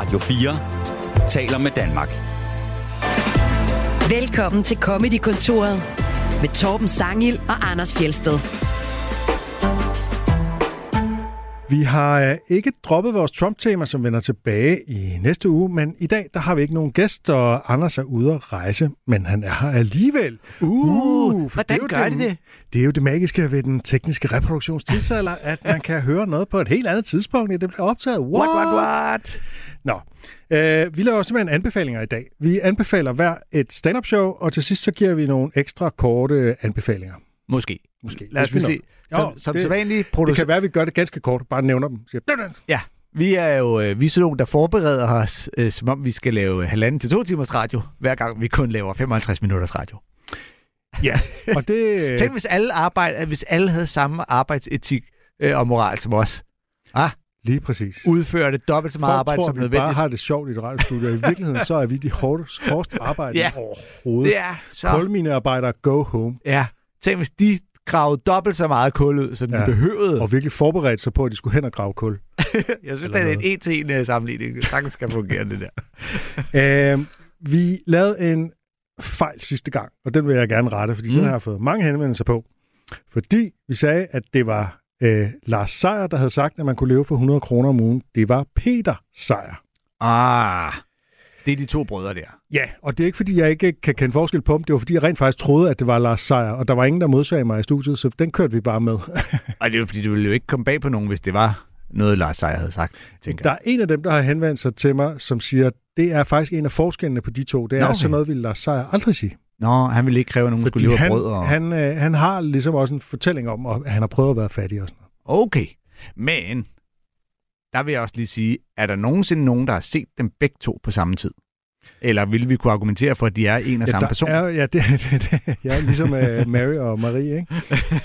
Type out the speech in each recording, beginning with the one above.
Radio 4 taler med Danmark. Velkommen til Comedy-kontoret med Torben Sangil og Anders Fjelsted. Vi har øh, ikke droppet vores Trump-tema, som vender tilbage i næste uge, men i dag der har vi ikke nogen gæst, og Anders er ude at rejse, men han er her alligevel. Uh, for hvordan jo gør de det? Det er jo det magiske ved den tekniske reproduktionstidsalder, at man kan høre noget på et helt andet tidspunkt, end det bliver optaget. What, what, what? Nå, øh, vi laver også simpelthen anbefalinger i dag. Vi anbefaler hver et stand-up show, og til sidst så giver vi nogle ekstra korte anbefalinger. Måske. Måske. Lad os vi se. Som, Jo, som det- sædvanligt Det producer... kan være, at vi gør det ganske kort, bare nævner dem. Siger. Ja, vi er jo øh, vi er sådan nogle, der forbereder os, øh, som om vi skal lave halvanden til to timers radio, hver gang vi kun laver 55 minutters radio. Ja, og det... Tænk, hvis alle, arbejde, hvis alle havde samme arbejdsetik øh, og moral som os. Ah, Lige præcis. udfører det dobbelt så meget Folk arbejde tror, som vi nødvendigt. bare har det sjovt i et radiostudio. I virkeligheden så er vi de hårdest, hårdest arbejdende Ja, overhovedet. Det er så... Kulminearbejdere go home. Ja, tænk, hvis de gravede dobbelt så meget kul ud, som ja. De behøvede. Og virkelig forberedt sig på, at de skulle hen og grave kul. Jeg synes, Eller det er en noget. en-til-en øh, sammenligning. Det sagtens skal fungere, det der. Øh, vi lavede en fejl sidste gang, og den vil jeg gerne rette, fordi mm. den har jeg fået mange henvendelser på. Fordi vi sagde, at det var øh, Lars Seier, der havde sagt, at man kunne leve for 100 kroner om ugen. Det var Peter Seier. Ah, det er de to brødre der. Ja, og det er ikke, fordi jeg ikke kan kende forskel på dem. Det var, fordi jeg rent faktisk troede, at det var Lars Seier, og der var ingen, der modsagde mig i studiet, så den kørte vi bare med. Og det er jo fordi, det ville jo ikke komme bag på nogen, hvis det var noget, Lars Seier havde sagt, tænker Der er en af dem, der har henvendt sig til mig, som siger, det er faktisk en af forskellene på de to. Det er Nå, okay. sådan noget, ville Lars Seier aldrig sige. Nå, han ville ikke kræve, at nogen skulle leve han, brød. Og... han, øh, han har ligesom også en fortælling om, at han har prøvet at være fattig og sådan noget. Okay, men der vil jeg også lige sige, er der nogensinde nogen, der har set dem begge to på samme tid? Eller vil vi kunne argumentere for, at de er en og samme der person? Er, ja, det, det, det, ja, ligesom uh, Mary og Marie, ikke?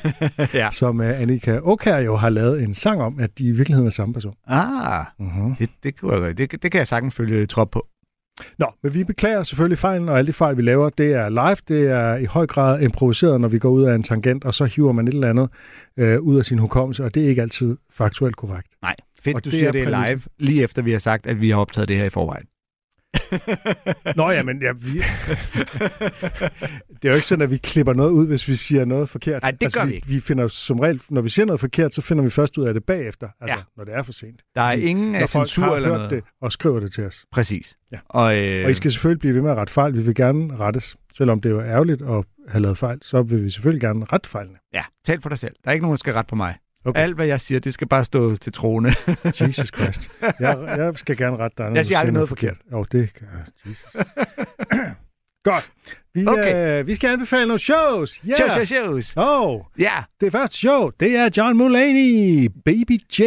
ja. som uh, Annika Okær jo har lavet en sang om, at de i virkeligheden er samme person. Ah, Uh-huh. det, det, kunne jeg, det, det kan jeg sagtens følge trop på. Nå, men vi beklager selvfølgelig fejlen, og alle de fejl, vi laver, det er live, det er i høj grad improviseret, når vi går ud af en tangent, og så hiver man et eller andet øh, ud af sin hukommelse, og det er ikke altid faktuelt korrekt. Nej, fedt, Og du det siger er det er live, lige efter vi har sagt, at vi har optaget det her i forvejen. Nå ja, men ja, vi... det er jo ikke sådan, at vi klipper noget ud, hvis vi siger noget forkert. Nej, det gør vi ikke. Vi finder som regel, når vi siger noget forkert, så finder vi først ud af det bagefter, altså Ja. når det er for sent. Der er Fordi ingen af censur eller noget. det og skriver det til os. Præcis. Ja. Og, øh, Og I skal selvfølgelig blive ved med at rette fejl. Vi vil gerne rettes. Selvom det er ærgerligt at have lavet fejl, så vil vi selvfølgelig gerne rette fejlene. Ja, tal for dig selv. Der er ikke nogen, der skal rette på mig. Okay. Alt, hvad jeg siger, det skal bare stå til trone. Jesus Christ. Jeg, jeg skal gerne rette dig. Jeg siger aldrig noget forkert. Jo, det kan Jesus. Godt. Vi, Okay. øh, vi skal anbefale nogle shows. Yeah. Shows, shows, shows. Oh, Ja, det første show, det er John Mulaney, Baby J,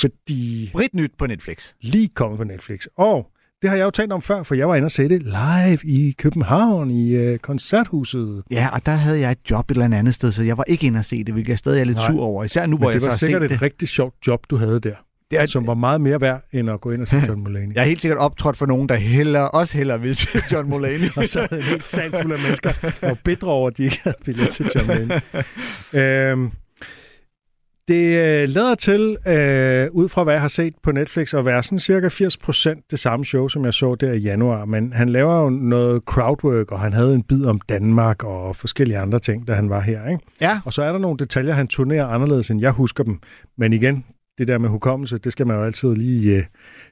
fordi Brit nyt på Netflix. lige kommet på Netflix. Og det har jeg jo talt om før, for jeg var inde og se det live i København i øh, koncerthuset. Ja, og der havde jeg et job et eller andet sted, så jeg var ikke inde og se det, hvilket jeg stadig er lidt Nej. sur over. Især nu, hvor Men jeg det så var har set sikkert det. et rigtig sjovt job, du havde der, det er, som var meget mere værd, end at gå ind og se John Mulaney. Jeg er helt sikkert optrådt for nogen, der heller, også heller vil til John Mulaney. og så havde en helt sal fuld af mennesker, var bedre over, at de ikke havde billet til John Mulaney. øhm, det øh, lader til, øh, ud fra hvad jeg har set på Netflix, at være sådan cirka 80% det samme show, som jeg så der i januar. Men han laver jo noget crowdwork, og han havde en bid om Danmark og forskellige andre ting, da han var her. Ikke? ja, Og så er der nogle detaljer, han turnerer anderledes, end jeg husker dem. Men igen, det der med hukommelse, det skal man jo altid lige... Øh,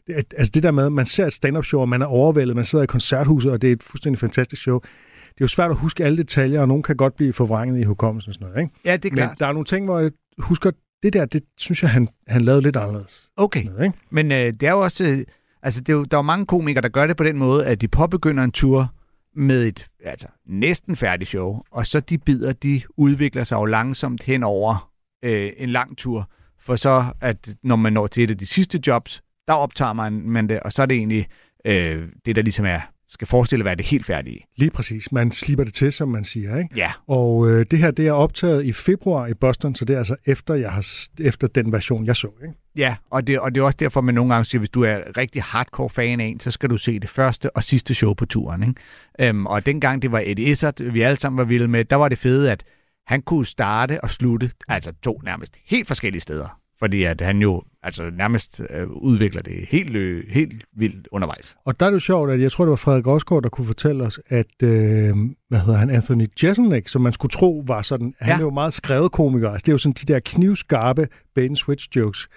det, altså det der med, at man ser et stand-up show, og man er overvældet, man sidder i koncerthuset, og det er et fuldstændig fantastisk show. Det er jo svært at huske alle detaljer, og nogen kan godt blive forvrænget i hukommelsen og sådan noget. Ikke? ja, det er Men klart. der er nogle ting, hvor jeg husker, det der, det synes jeg, han, han lavede lidt anderledes. Okay, Noget, ikke? men øh, det er jo også... Øh, altså, det er jo, der er jo mange komikere, der gør det på den måde, at de påbegynder en tur med et altså, næsten færdigt show, og så de bidder, de udvikler sig jo langsomt hen over øh, en lang tur, for så, at når man når til et af de sidste jobs, der optager man, man det, og så er det egentlig øh, det, der ligesom er, skal forestille at være det helt færdige. Lige præcis. Man slipper det til, som man siger. Ikke? Ja, Og øh, det her, det er optaget i februar i Boston, så det er altså efter, jeg har, efter den version, jeg så. Ikke? Ja, og det, og det er også derfor, man nogle gange siger, hvis du er rigtig hardcore fan af en, så skal du se det første og sidste show på turen. Ikke? Øhm, og dengang det var Eddie Izzard, vi alle sammen var vilde med, der var det fede, at han kunne starte og slutte, altså to nærmest helt forskellige steder. Fordi at han jo altså nærmest øh, udvikler det helt, øh, helt vildt undervejs. Og der er det jo sjovt, at jeg tror, det var Frederik Rosgaard, der kunne fortælle os, at, øh, hvad hedder han, Anthony Jeselnik, som man skulle tro var sådan, han Ja. er jo meget skrevet komiker, altså det er jo sådan de der knivskarpe bait switch jokes,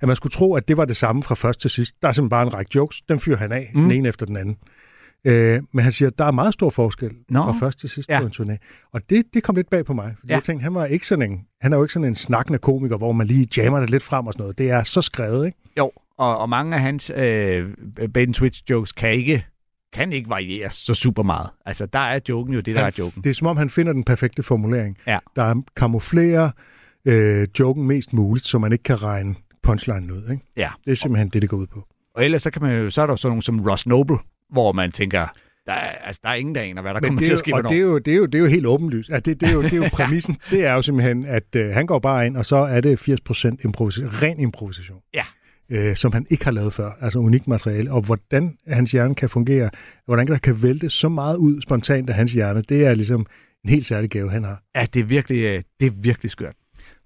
at man skulle tro, at det var det samme fra først til sidst. Der er simpelthen bare en række jokes, den fyrer han af, mm. den ene efter den anden. Øh, men han siger, at der er meget stor forskel Nå. fra først til sidst Ja. på en turné. Og det, det kom lidt bag på mig, fordi Ja. jeg tænkte, han var ikke sådan en, han er jo ikke sådan en snakkende komiker, hvor man lige jammer det lidt frem og sådan noget. Det er så skrevet, ikke? Jo, og, og mange af hans øh, bait and switch jokes kan ikke, kan ikke varieres så super meget. Altså, der er joken jo det, der Han- er joken. Det er som om, han finder den perfekte formulering. Ja. Der kamuflerer øh, joken mest muligt, så man ikke kan regne punchline ud. Ikke? Ja. Det er simpelthen det, det går ud på. Og ellers så, kan man jo, så er der jo sådan nogen som Ross Noble, hvor man tænker, der er, altså, der er ingen, der aner, hvad der kommer det til at ske og det er, jo, det, er jo, det er jo helt åbenlyst. Ja, det, det, er jo, det er jo præmissen. det er jo simpelthen, at øh, han går bare ind, og så er det 80% improvisation, ren improvisation. Ja. Øh, som han ikke har lavet før. Altså unikt materiale. Og hvordan hans hjerne kan fungere, hvordan der kan vælte så meget ud spontant af hans hjerne, det er ligesom en helt særlig gave, han har. Ja, det er virkelig, øh, det er virkelig skørt.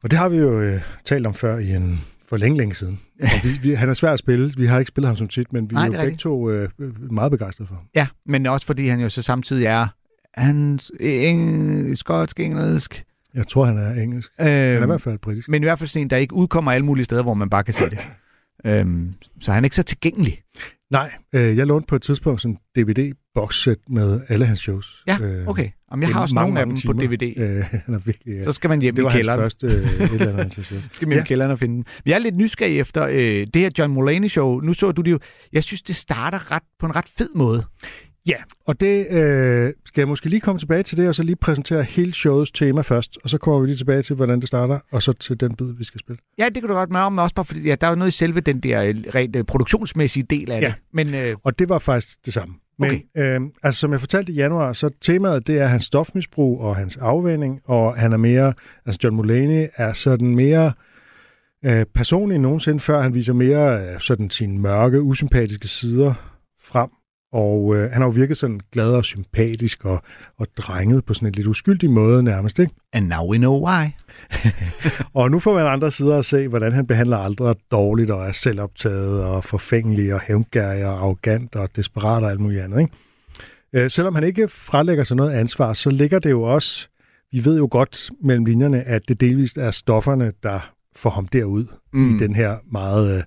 Og det har vi jo øh, talt om før i en for længe, længe siden. Og vi, vi, han er svær at spille. Vi har ikke spillet ham som tit, men vi Nej, er jo er begge to øh, meget begejstrede for ham. Ja, men også fordi han jo så samtidig er hans eng, skotsk, engelsk. Jeg tror, han er engelsk. Øh, Han er i hvert fald britisk. men i hvert fald sådan en, der ikke udkommer alle mulige steder, hvor man bare kan se det. øhm, så han er ikke så tilgængelig. Nej, øh, jeg lånte på et tidspunkt sådan en DVD-boxset med alle hans shows. Ja, Øh, okay. Jamen, jeg det har også mange, nogle af dem mange på timer. DVD. Øh, han er virkelig... Øh, Så skal man hjem det i var hans kælderen. første øh, et eller andet show. skal man hjem Ja. i kælderen og finde den. Vi er lidt nysgerrige efter øh, det her John Mulaney-show. Nu så du det jo. Jeg synes, det starter ret, på en ret fed måde. Ja, og det øh, skal jeg måske lige komme tilbage til det, og så lige præsentere hele showets tema først, og så kommer vi lige tilbage til, hvordan det starter, og så til den bid, vi skal spille. Ja, det kan du godt med om, også bare fordi, ja, der er jo noget i selve den der øh, rent øh, produktionsmæssige del af Ja. det. Men øh, Og det var faktisk det samme. Men øh, altså, som jeg fortalte i januar, så temaet det er hans stofmisbrug og hans afvænding, og han er mere, altså John Mulaney er sådan mere øh, personlig end nogensinde før. Han viser mere øh, sådan sine mørke, usympatiske sider frem. Og øh, han har jo virket sådan glad og sympatisk og, og drenget på sådan en lidt uskyldig måde nærmest, ikke? and now we know why. Og nu får man andre sider at se, hvordan han behandler andre dårligt og er selvoptaget og forfængelig og hævngærig og arrogant og desperat og alt muligt andet. Ikke? Øh, selvom han ikke frelægger sig noget ansvar, så ligger det jo også, vi ved jo godt mellem linjerne, at det delvist er stofferne, der får ham derud mm. i den her meget øh,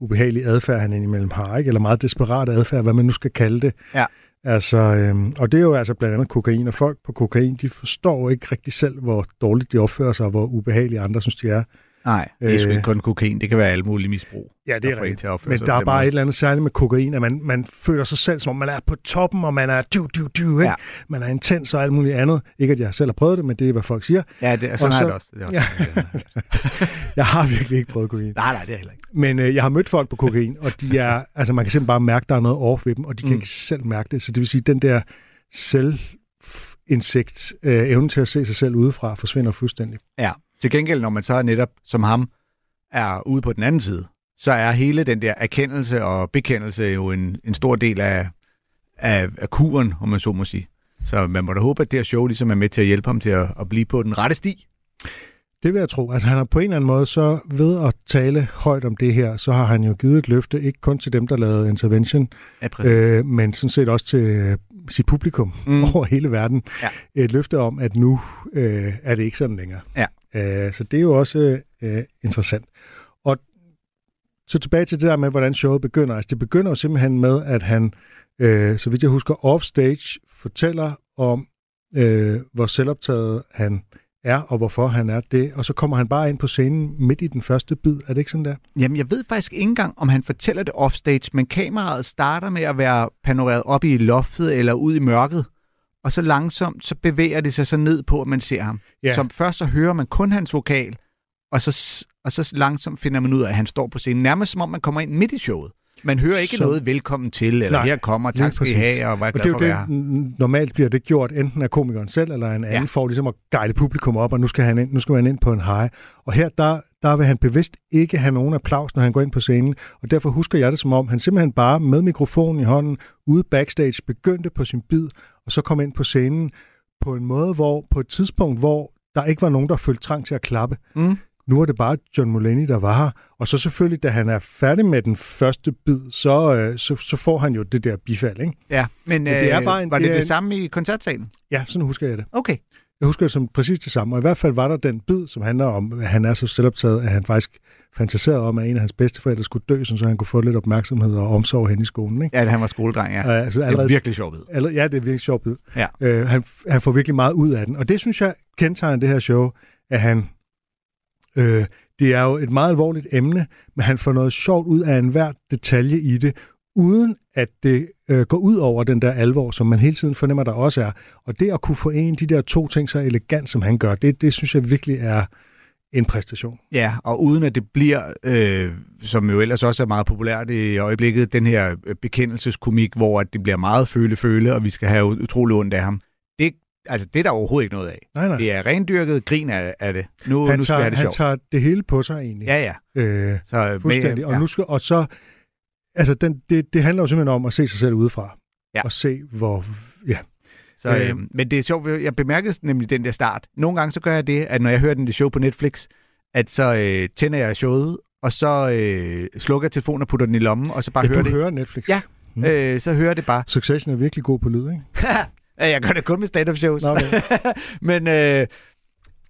ubehagelige adfærd, han indimellem har, ikke? eller meget desperat adfærd, hvad man nu skal kalde det. Ja. Altså, øhm, og det er jo altså blandt andet kokain, og folk på kokain, de forstår ikke rigtig selv, hvor dårligt de opfører sig, og hvor ubehagelige andre synes, de er. Nej, det er sgu Øh. ikke kun kokain. Det kan være alle mulige misbrug. Ja, det er rigtigt. til at Men der er bare måde. et eller andet særligt med kokain, at man, man føler sig selv, som om man er på toppen, og man er du, du, du, ikke? Ja. Man er intens og alt muligt andet. Ikke, at jeg selv har prøvet det, men det er, hvad folk siger. Ja, det, sådan Og er så- det også. Det er også Ja. Jeg har virkelig ikke prøvet kokain. Nej, nej, det er heller ikke. Men øh, jeg har mødt folk på kokain, og de er, altså man kan simpelthen bare mærke, der er noget off ved dem, og de kan Mm. ikke selv mærke det. Så det vil sige, den der selvindsigt, øh, evnen til at se sig selv udefra, forsvinder fuldstændig. Ja. Til gengæld, når man så netop som ham er ude på den anden side, så er hele den der erkendelse og bekendelse jo en, en stor del af, af, af kuren, om man så må sige. Så man må da håbe, at det her show ligesom er med til at hjælpe ham til at, at blive på den rette sti. Det vil jeg tro. Altså han har på en eller anden måde, så ved at tale højt om det her, så har han jo givet et løfte, ikke kun til dem, der lavede Intervention, Ja, præcis. øh, men sådan set også til øh, sit publikum mm. over hele verden. Ja. Et løfte om, at nu øh, er det ikke sådan længere. Ja. Øh, så det er jo også øh, interessant. Og så tilbage til det der med, hvordan showet begynder. Altså det begynder jo simpelthen med, at han, øh, så vidt jeg husker, offstage fortæller om, øh, hvor selvoptaget han er, og hvorfor han er det. Og så kommer han bare ind på scenen midt i den første bid. Er det ikke sådan der? Jamen, jeg ved faktisk ikke engang, om han fortæller det offstage, men kameraet starter med at være panoreret op i loftet eller ud i mørket, og så langsomt, så bevæger det sig så ned på, at man ser ham. Ja. Så først så hører man kun hans vokal, og så, og så langsomt finder man ud af, at han står på scenen. Nærmest som om man kommer ind midt i showet. Man hører ikke Så- noget velkommen til, eller Nej, her kommer, tak skal I have, og Og glad det for at det, normalt bliver det gjort enten af komikeren selv, eller en anden Ja. ja. for ligesom at gejle publikum op, og nu skal han ind, nu skal han ind på en high. Og her, der, der vil han bevidst ikke have nogen applaus, når han går ind på scenen, og derfor husker jeg det som om, han simpelthen bare med mikrofonen i hånden, ude backstage, begyndte på sin bid, og så kom ind på scenen på en måde, hvor på et tidspunkt, hvor der ikke var nogen, der følte trang til at klappe. Mm. nu er det bare John Mulaney, der var her. Og så selvfølgelig, da han er færdig med den første bid, så, øh, så, så får han jo det der bifald, ikke? Ja, men, Men det er øh, bare en- var det det det samme i koncertsalen? Ja, sådan husker jeg det. Okay. Jeg husker det som præcis det samme, og i hvert fald var der den bid, som handler om, at han er så selvoptaget, at han faktisk fantaserede om, at en af hans bedsteforældre skulle dø, så han kunne få lidt opmærksomhed og omsorg hen i skolen. Ikke? Ja, han var skoledreng, ja. Altså, Det er allerede, virkelig sjovt. allerede, ja, det er virkelig sjovt. Ja. Øh, han, han får virkelig meget ud af den, og det synes jeg kendetegner det her show, at han... Øh, det er jo et meget alvorligt emne, men han får noget sjovt ud af enhver detalje i det, uden at det øh, går ud over den der alvor, som man hele tiden fornemmer, der også er. Og det at kunne forene de der to ting så elegant, som han gør, det, det synes jeg virkelig er en præstation. Ja, og uden at det bliver, øh, som jo ellers også er meget populært i øjeblikket, den her øh, bekendelseskomik, hvor at det bliver meget føle-føle, og vi skal have utrolig ondt af ham. Det, altså, det er der overhovedet ikke noget af. Nej, nej. Det er rendyrket grin af, af det. Nu, han, nu skal tager, det han sjovt. tager det hele på sig egentlig. Ja, ja. Øh, Så, fuldstændig. ja. Og, nu skal, og så, altså den, det, det handler jo simpelthen om at se sig selv udefra. Ja. Og se, hvor, ja, Så, øh, Øhm. men det er sjovt, jeg bemærkede nemlig den der start. Nogle gange så gør jeg det, at når jeg hører den det show på Netflix, at så øh, tænder jeg showet, og så øh, slukker jeg telefonen og putter den i lommen, og så bare ja hører du det. hører Netflix. Ja. Mm. Øh, så hører det bare. Succession er virkelig god på lyd, ikke? Jeg gør det kun med stand-up shows. Nå, okay. men, øh,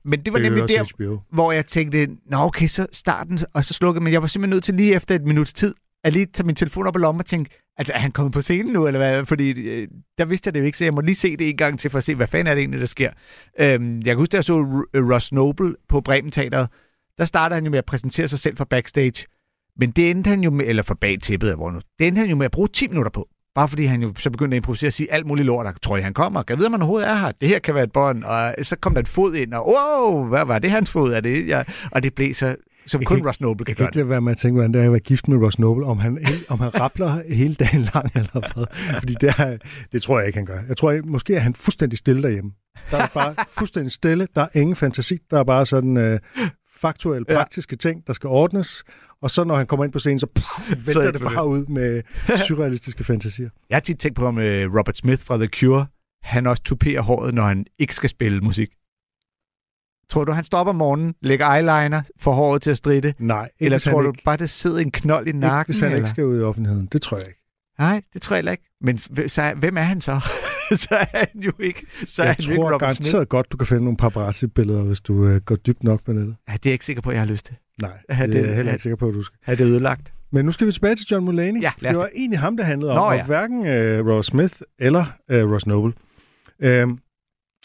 men det var Det nemlig der, HBO. hvor jeg tænkte, nå okay, så starten, og så slukkede, men jeg var simpelthen nødt til lige efter et minut tid, at lige tage min telefon op i lommen og tænke, altså er han kommet på scenen nu, eller hvad? Fordi øh, der vidste jeg det jo ikke, så jeg må lige se det en gang til, for at se, hvad fanden er det egentlig, der sker. Øhm, jeg kan huske, da jeg så R- øh, Ross Noble på Bremen Teateret, der startede han jo med at præsentere sig selv for backstage, men det endte han jo med, eller for bag tippet, af hvor nu, det endte han jo med at bruge 10 minutter på. Bare fordi han jo så begyndte at improvisere og sige alt muligt lort, og tror jeg, han kommer? Kan jeg vide, om han overhovedet er her? Det her kan være et bånd. Og så kom der en fod ind, og wow, hvad var det hans fod? Er det? Ja. Og det blev så, som Jeg kun kan ikke- Ross Noble kan Jeg kan gøre ikke det. lade være med at tænke, hvordan det er at være gift med Ross Noble, om han, om han rappler hele dagen lang eller hvad. Fordi det, er, det tror jeg ikke, han gør. Jeg tror, at måske er han fuldstændig stille derhjemme. Der er bare fuldstændig stille. Der er ingen fantasi. Der er bare sådan øh, faktuelle, Ja. praktiske ting, der skal ordnes. Og så når han kommer ind på scenen, så puh, Så vælter er det det bare ud med surrealistiske fantasier. Jeg har tit tænkt på, om øh, Robert Smith fra The Cure, han også tuperer håret, når han ikke skal spille musik. Tror du, han stopper om morgenen, lægger eyeliner, får håret til at stride? Nej, ikke Eller tror du ikke, bare, der sidder en knold i ikke, nakken? hvis han eller? ikke skal ud i offentligheden. Det tror jeg ikke. Nej, det tror jeg heller ikke. Men så, hvem er han så? så er han jo ikke, så er jeg han ikke tror garanteret Smith. godt, du kan finde nogle paparazzi-billeder, hvis du øh, går dybt nok med det. Ja, det er jeg ikke sikker på, jeg har lyst til. Nej, det, det- er jeg heller ikke sikker på, at du skal. Er det ødelagt? Men nu skal vi tilbage til John Mulaney. Ja, det var egentlig ham, det handlede om, Nå, og ja. hverken øh, Ross Smith eller øh, Ross Noble. Øhm,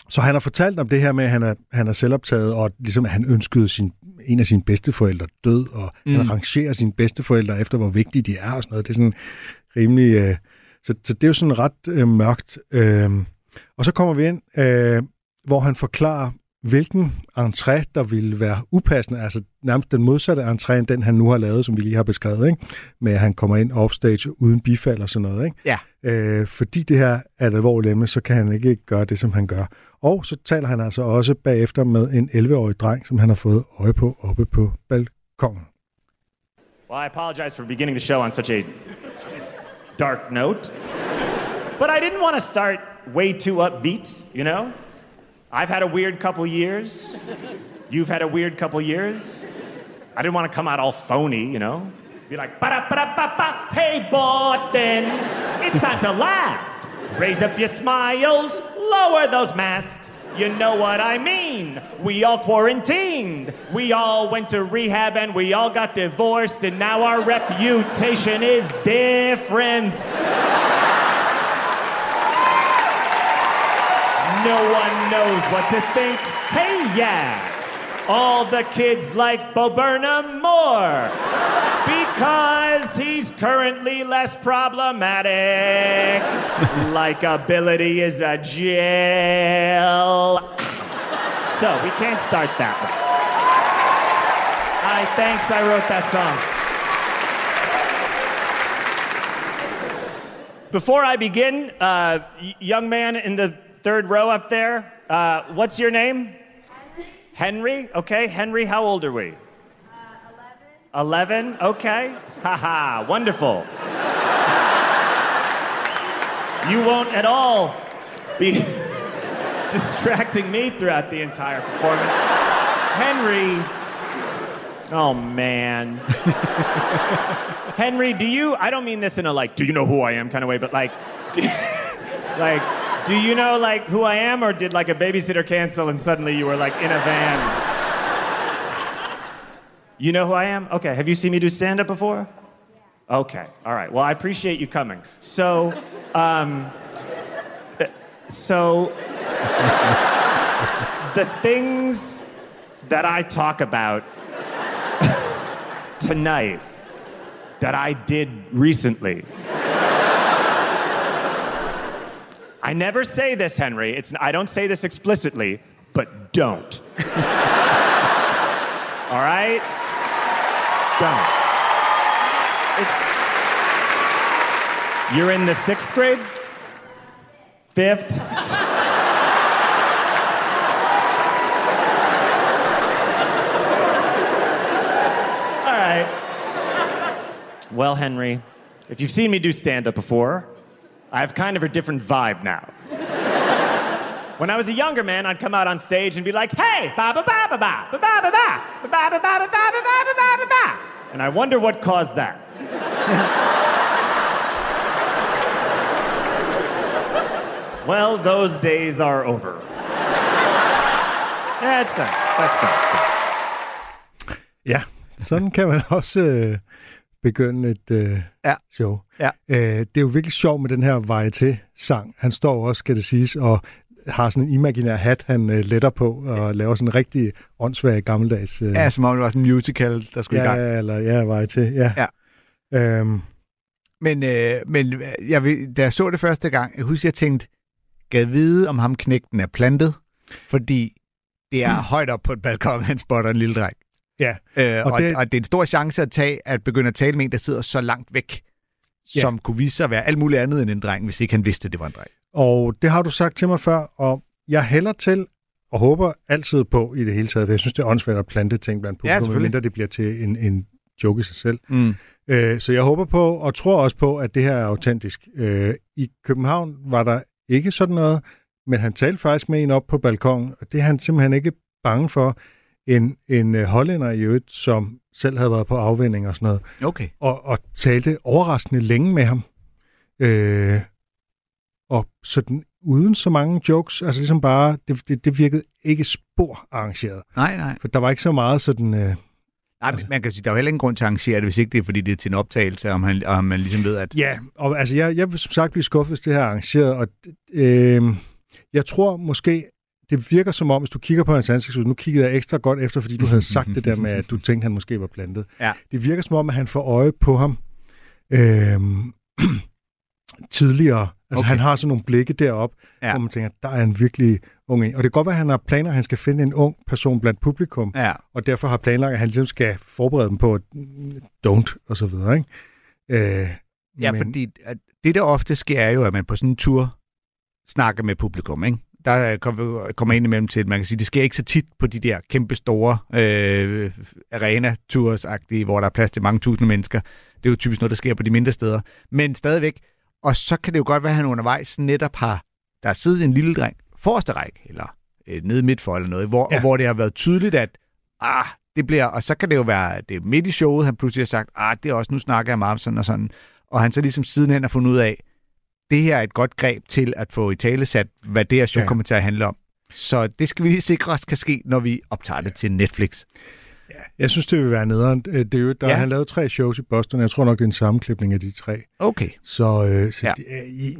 så han har fortalt om det her med, at han er, han er selvoptaget, og ligesom, at han ønskede sin, en af sine bedsteforældre død, og mm. Han rangerer sine bedsteforældre efter, hvor vigtige de er og sådan noget. Det er sådan rimelig... Øh, så, så det er jo sådan ret øh, mørkt. Øh, og så kommer vi ind, øh, hvor han forklarer, hvilken entré, der ville være upassende, altså nærmest den modsatte entré, end den han nu har lavet, som vi lige har beskrevet, ikke? med at han kommer ind offstage uden bifald og sådan noget. Ikke? Ja. Øh, fordi det her er et alvorligt emne, så kan han ikke gøre det, som han gør. Og så taler han altså også bagefter med en 11-årig dreng, som han har fået øje på oppe på balkongen. Well, I apologize for beginning the show on such a dark note. But I didn't want to start way too upbeat, you know? I've had a weird couple years. You've had a weird couple years. I didn't want to come out all phony, you know? Be like, ba da ba ba ba. Hey, Boston, it's time to laugh. Raise up your smiles, lower those masks. You know what I mean. We all quarantined. We all went to rehab and we all got divorced, and now our reputation is different. No one knows what to think. Hey, yeah. All the kids like Bo Burnham more because he's currently less problematic. Likeability is a jail. So we can't start that one. I thanks I wrote that song. Before I begin, uh, young man in the third row up there, uh, what's your name? Henry. Henry? Okay, Henry, how old are we? 11. 11? Okay. Haha, wonderful. you won't at all be distracting me throughout the entire performance. Henry Oh man. Henry, do you I don't mean this in a like, do you know who I am kind of way, but like do, like do you know like who I am or did like a babysitter cancel and suddenly you were like in a van? You know who I am? Okay. Have you seen me do stand up before? Okay. All right. Well, I appreciate you coming. So, um, so the things that I talk about tonight that I did recently. I never say this, Henry. It's, I don't say this explicitly, but don't. All right? Don't. It's, you're in the sixth grade? Fifth? All right. Well, Henry, if you've seen me do stand up before, I have kind of a different vibe now. When I was a younger man, I'd come out on stage and be like, hey, ba ba ba ba ba ba ba ba ba ba ba ba ba ba ba ba ba ba ba And I wonder what caused that. well, those days are over. That's nice. That's nice. Ja, sådan kan man også øh, begynde et øh, Ja. show. Ja. Øh, det er jo virkelig sjovt med den her varieté-sang. Han står også, skal det siges, og har sådan en imaginær hat, han øh, letter på, og laver sådan en rigtig åndssvag gammeldags... Øh, Ja, som om det var sådan en musical, der skulle i gang. ja, eller ja, varieté. Ja. Ja. Øhm, Men, øh, men jeg, ved- da jeg så det første gang, jeg husker, jeg tænkte, gad vide, om ham knægten er plantet, fordi det er højt op på et balkon, han spotter en lille dreng. Ja. Øh, Og og, det- og det er en stor chance at tage, at begynde at tale med en, der sidder så langt væk, Ja. som kunne vise sig at være alt muligt andet end en dreng, hvis ikke han vidste, at det var en dreng. Og det har du sagt til mig før, og jeg hælder til og håber altid på i det hele taget, for jeg synes, det er åndssvagt at plante ting blandt Ja, publikum, selvfølgelig. mindre det bliver til en, en joke i sig selv. Mm. Øh, så jeg håber på, og tror også på, at det her er autentisk. Øh, I København var der ikke sådan noget, men han talte faktisk med en op på balkongen, og det er han simpelthen ikke bange for. En, en øh, hollænder i øvrigt, som selv havde været på afvinding og sådan noget, Okay. og, og talte overraskende længe med ham. Øh, og sådan uden så mange jokes, altså ligesom bare, det, det, det virkede ikke spor arrangeret. Nej, nej. For der var ikke så meget sådan... Øh, Nej, altså, man kan sige, der er jo heller ingen grund til at arrangere det, hvis ikke det er, fordi det er til en optagelse, og man, og man ligesom ved, at... Ja, og altså jeg, jeg vil som sagt blive skuffet, hvis det her er arrangeret, og øh, jeg tror måske, det virker som om, hvis du kigger på hans ansigtsud, nu kiggede jeg ekstra godt efter, fordi du havde sagt det der med, at du tænkte, han måske var plantet. Ja. Det virker som om, at han får øje på ham øh, tidligere. Altså Okay. han har sådan nogle blikke derop, Ja. hvor man tænker, der er en virkelig ung en. Og det kan godt være, at han har planer, at han skal finde en ung person blandt publikum, Ja, og derfor har planlagt, at han ligesom skal forberede dem på, at mm, don't, og så videre, ikke? Øh, ja men- fordi at det, der ofte sker, er jo, at man på sådan en tur snakker med publikum, ikke? Der kommer ind imellem til, at man kan sige, det sker ikke så tit på de der kæmpe store øh, arena-tours-agtige, hvor der er plads til mange tusinde mennesker. Det er jo typisk noget, der sker på de mindre steder. Men stadigvæk, og så kan det jo godt være, at han undervejs netop har, der er siddet en lille dreng, forreste række, eller øh, nede midt for eller noget, hvor, ja. Ja. og hvor det har været tydeligt, at ah, det bliver, og så kan det jo være, at det er midt i showet, han pludselig har sagt, ah, det er også, nu snakker jeg meget om sådan og sådan, og han så ligesom sidenhen har fundet ud af, det her er et godt greb til at få i tale sat, hvad det her show ja. Ja. kommer til at handle om. Så det skal vi lige sikre os kan ske, når vi optager det til Netflix. Jeg synes, det vil være nederen. Øh, Det er jo, der Ja. ja. han lavet tre shows i Boston. Jeg tror nok, det er en sammenklipning af de tre. Okay. Så, øh, så Ja. ja. det, i-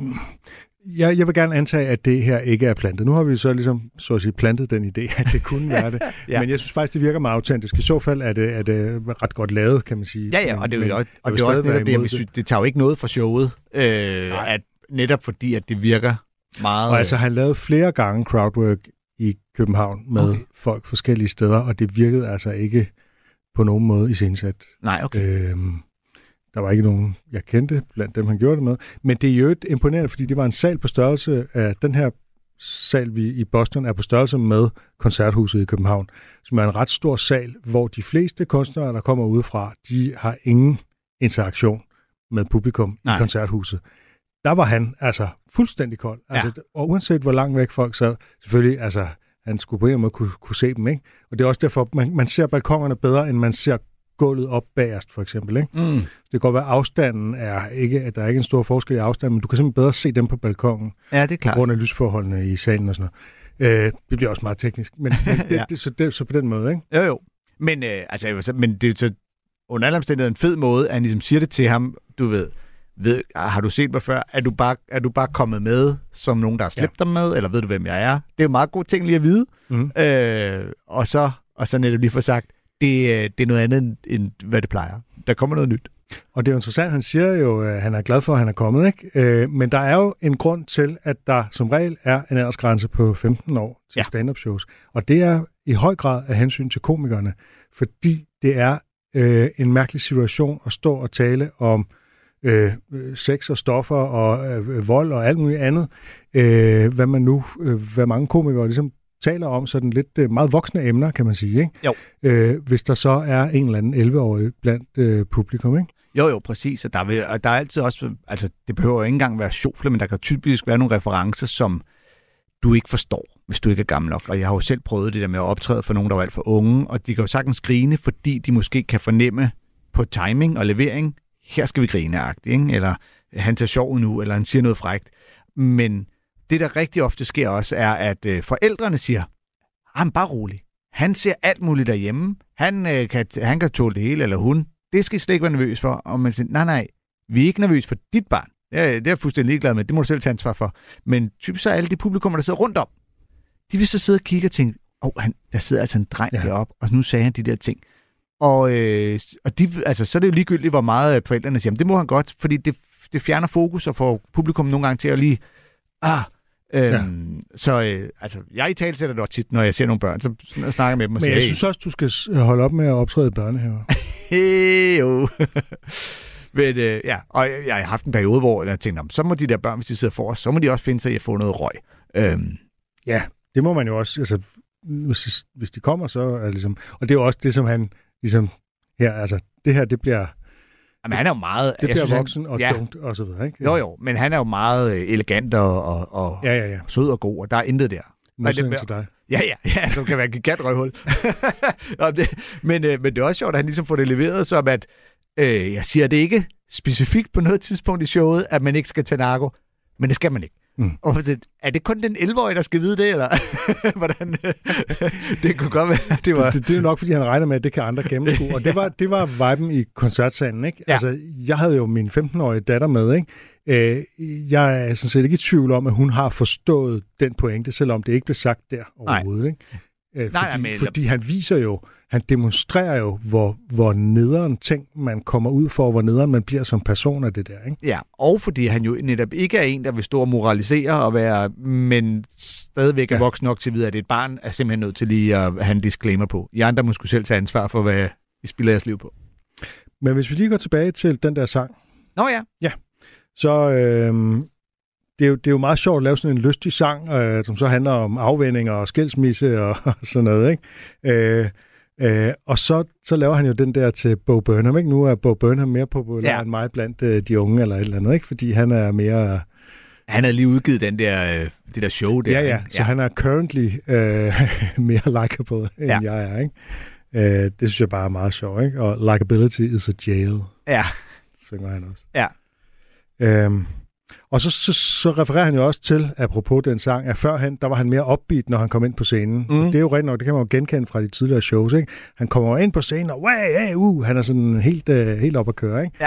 jeg, jeg vil gerne antage, at det her ikke er plantet. Nu har vi så ligesom, så at sige, plantet den idé, at det kunne være det. Ja. ja. Men jeg synes faktisk, det virker meget autentisk. I så fald er det, er det ret godt lavet, kan man sige. Ja, ja, og det er jo også, og det er også netop det, vil synes, det tager jo ikke noget fra showet, øh, at netop fordi, at det virker meget... Og altså, han lavede flere gange crowdwork i København med Okay. folk forskellige steder, og det virkede altså ikke på nogen måde i scenesat. Nej, okay. Øhm, der var ikke nogen, jeg kendte blandt dem, han gjorde det med. Men det er jo et imponerende, fordi det var en sal på størrelse af den her sal vi i Boston er på størrelse med koncerthuset i København, som er en ret stor sal, hvor de fleste kunstnere, der kommer udefra, de har ingen interaktion med publikum Nej. i koncerthuset. Der var han altså fuldstændig kold. Altså, Og uanset hvor langt væk folk sad, selvfølgelig, altså, han skulle på en måde kunne, kunne se dem. Ikke? Og det er også derfor, man, man ser balkongerne bedre, end man ser gulvet op bagerst, for eksempel. Ikke? Mm. Det kan godt være, at afstanden er ikke, at der er ikke en stor forskel i afstanden, men du kan simpelthen bedre se dem på balkongen, Ja, det er klart. grund af lysforholdene i salen og sådan noget. Øh, det bliver også meget teknisk, men, men det, Ja. det, så, det, så på den måde, ikke? Jo, jo. Men, øh, altså, men det er så under alle omstændigheder en fed måde, at han ligesom siger det til ham, du ved, ved, har du set mig før? Er du bare, er du bare kommet med som nogen, der har slæbt ja. dig med, eller ved du, hvem jeg er? Det er jo meget god ting lige at vide. Mhm. Øh, og, så, og så netop lige få sagt, det, øh, det er noget andet, end, hvad det plejer. Der kommer noget nyt. Og det er jo interessant, han siger jo, at han er glad for, at han er kommet, ikke? Øh, men der er jo en grund til, at der som regel er en aldersgrænse på 15 år til Ja. ja. stand-up shows. Og det er i høj grad af hensyn til komikerne, fordi det er øh, en mærkelig situation at stå og tale om øh, øh, sex og stoffer og øh, vold og alt muligt andet. Øh, hvad man nu, øh, hvad mange komikere ligesom taler om, sådan lidt øh, meget voksne emner, kan man sige, ikke? Jo. Øh, hvis der så er en eller anden 11-årig blandt øh, publikum, ikke? Jo, jo, præcis. Og der, vil, og der er altid også, altså det behøver jo ikke engang være sjofle, men der kan typisk være nogle referencer, som du ikke forstår, hvis du ikke er gammel nok. Og jeg har jo selv prøvet det der med at optræde for nogen, der var alt for unge, og de kan jo sagtens grine, fordi de måske kan fornemme på timing og levering, her skal vi grine ikke? eller han tager sjov nu, eller han siger noget frægt. Men det, der rigtig ofte sker også, er, at øh, forældrene siger, han bare rolig. Han ser alt muligt derhjemme. Han, øh, kan, han kan tåle det hele, eller hun. Det skal I slet ikke være nervøs for. Og man siger, nej, nej, vi er ikke nervøs for dit barn. Det er, det er jeg fuldstændig ligeglad med. Det må du selv tage ansvar for. Men typisk så er alle de publikummer, der sidder rundt om, de vil så sidde og kigge og tænke, åh, oh, han, der sidder altså en dreng ja. Ja. deroppe, og nu sagde han de der ting. Og, øh, og de, altså, så er det jo ligegyldigt, hvor meget øh, forældrene siger, "Jamen, det må han godt, fordi det, det fjerner fokus og får publikum nogle gange til at lige, ah, Øhm, ja. Så øh, altså, jeg i tale sætter det også tit, når jeg ser nogle børn, så snakker med dem og Men siger, jeg synes også, du skal holde op med at optræde i børnehaver. jo. Men øh, ja, og jeg, jeg har haft en periode, hvor jeg tænkte, "Nå, så må de der børn, hvis de sidder for os, så må de også finde sig i at få noget røg. Øhm, Ja, det må man jo også. Altså, hvis, hvis de kommer, så er det ligesom... Og det er jo også det, som han ligesom... Her, altså, det her, det bliver, jamen, han er jo meget... det bliver synes, voksen og ja, dumt og så videre, ikke? Jo, jo, men han er jo meget øh, elegant og, og, og ja. Ja, ja, ja. sød og god, og der er intet der. Modsætning det- til dig. Ja, ja, ja, som kan være et gigant røghul. Og det, men, øh, men det er også sjovt, at han ligesom får det leveret som, at øh, jeg siger det ikke specifikt på noget tidspunkt i showet, at man ikke skal tage narko, men det skal man ikke. Mm. Og så, er det kun den 11-årige, der skal vide det, eller hvordan? det kunne godt være, det var... Det, det, det er nok, fordi han regner med, at det kan andre gennemskue. Og det var, det var viben i koncertsalen, ikke? Ja. Altså, jeg havde jo min 15-årige datter med, ikke? Øh, jeg er sådan set ikke i tvivl om, at hun har forstået den pointe, selvom det ikke blev sagt der overhovedet, ikke? Øh, fordi, Nej, nej, men- fordi han viser jo, han demonstrerer jo, hvor, hvor nederen ting man kommer ud for, hvor nederen man bliver som person af det der, ikke? Ja, og fordi han jo netop ikke er en, der vil stå og moralisere og være, men stadigvæk er Ja. voksen nok til at vide, at et barn er simpelthen nødt til lige at have en disclaimer på. I andre må skulle selv tage ansvar for, hvad I spiller jeres liv på. Men hvis vi lige går tilbage til den der sang, Nå ja, så øh, det, er jo, det er jo meget sjovt at lave sådan en lystig sang, øh, som så handler om afvendinger og skilsmisse og, sådan noget, ikke? Øh, øh, og så, så laver han jo den der til Bo Burnham, ikke? Nu er Bo Burnham mere populær Ja. ja. end mig blandt øh, de unge eller et eller andet, ikke? Fordi han er mere... han havde lige udgivet den der, øh, det der show der. Ja, ja, ikke? så han er currently øh, mere likable, end Ja. ja. jeg er, ikke? Øh, det synes jeg bare er meget sjovt, ikke? Og likability is a jail. ja. synger han også. Ja. Øhm, og så, så, så refererer han jo også til, apropos den sang, at førhen, der var han mere upbeat, når han kom ind på scenen. Mm. Det er jo rigtigt nok, det kan man jo genkende fra de tidligere shows, ikke? Han kommer ind på scenen, og way, hey, uh, han er sådan helt, uh, helt op at køre, ikke?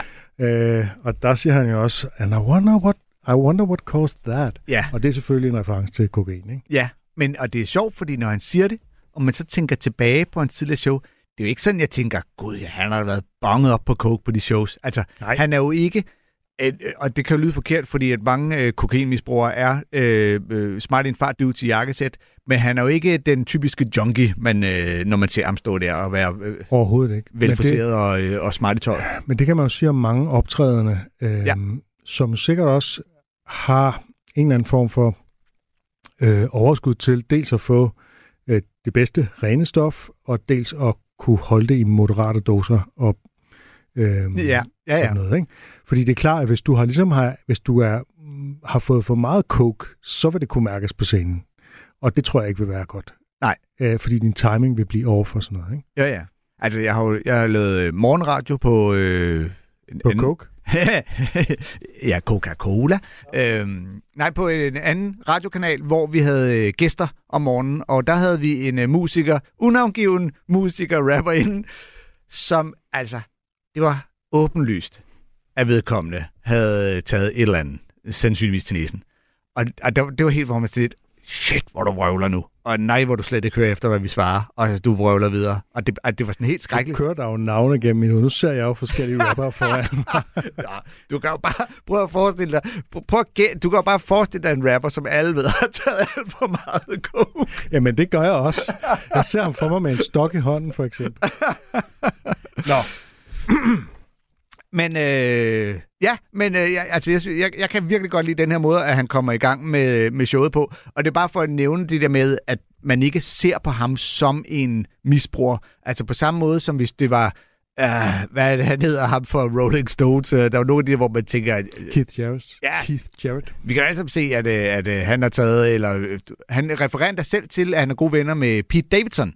Ja. Øh, og der siger han jo også, and I wonder what, I wonder what caused that. Ja, Og det er selvfølgelig en reference til kokain, ikke? ja. Men, og det er sjovt, fordi når han siger det, og man så tænker tilbage på en tidligere show, det er jo ikke sådan, jeg tænker, gud, ja, han har været bonget op på coke på de shows. Altså, Nej. han er jo ikke, øh, og det kan jo lyde forkert, fordi at mange øh, kokainmisbrugere er øh, øh, smart i en fart til jakkesæt, men han er jo ikke den typiske junkie, man, øh, når man ser ham stå der og være øh, Overhovedet ikke. Velforseret og, øh, og smart i tøjet. men det kan man jo sige om mange optrædende, øh, Ja. som sikkert også har en eller anden form for øh, overskud til dels at få øh, det bedste rene stof, og dels at kunne holde det i moderate doser og øh, Ja, ja, ja. sådan noget. Ikke? Fordi det er klart, at hvis du har ligesom har, hvis du er, mm, har fået for meget coke, så vil det kunne mærkes på scenen. Og det tror jeg ikke vil være godt. Nej. Øh, fordi din timing vil blive over for sådan noget, ikke? Ja, ja. Altså, jeg har, jo- jeg har lavet øh, morgenradio på... Øh, en På anden- coke. ja, Coca-Cola. Øhm, nej, på en anden radiokanal, hvor vi havde øh, gæster om morgenen, og der havde vi en øh, musiker, unavngiven musiker, rapper inden, som altså, det var åbenlyst, at vedkommende havde taget et eller andet, sandsynligvis til næsen. Og, og det, det var helt mig til lidt, shit, hvor du vrøvler nu. Og nej, hvor du slet ikke hører efter, hvad vi svarer. Og altså, du vrøvler videre. Og det, og det var sådan helt Du skrækkeligt. kører der jo navne gennem endnu. Nu ser jeg jo forskellige rapper foran mig. Ja, du kan jo bare prøve at forestille dig, prøv, at du kan jo bare forestille dig en rapper, som alle ved har taget alt for meget coke. Jamen, det gør jeg også. Jeg ser ham for mig med en stok i hånden, for eksempel. Nå, Men øh, ja, men øh, jeg, altså, jeg, jeg, jeg kan virkelig godt lide den her måde, at han kommer i gang med, med showet på. Og det er bare for at nævne det der med, at man ikke ser på ham som en misbruger. Altså på samme måde, som hvis det var... Uh, hvad er det, han hedder ham for Rolling Stones? Uh, der var nogle af de, hvor man tænker, øh, Keith Jarrett. Ja. Keith Jarrett. Vi kan altså se, at, at, at han har taget, eller han refererer da selv til, at han er gode venner med Pete Davidson.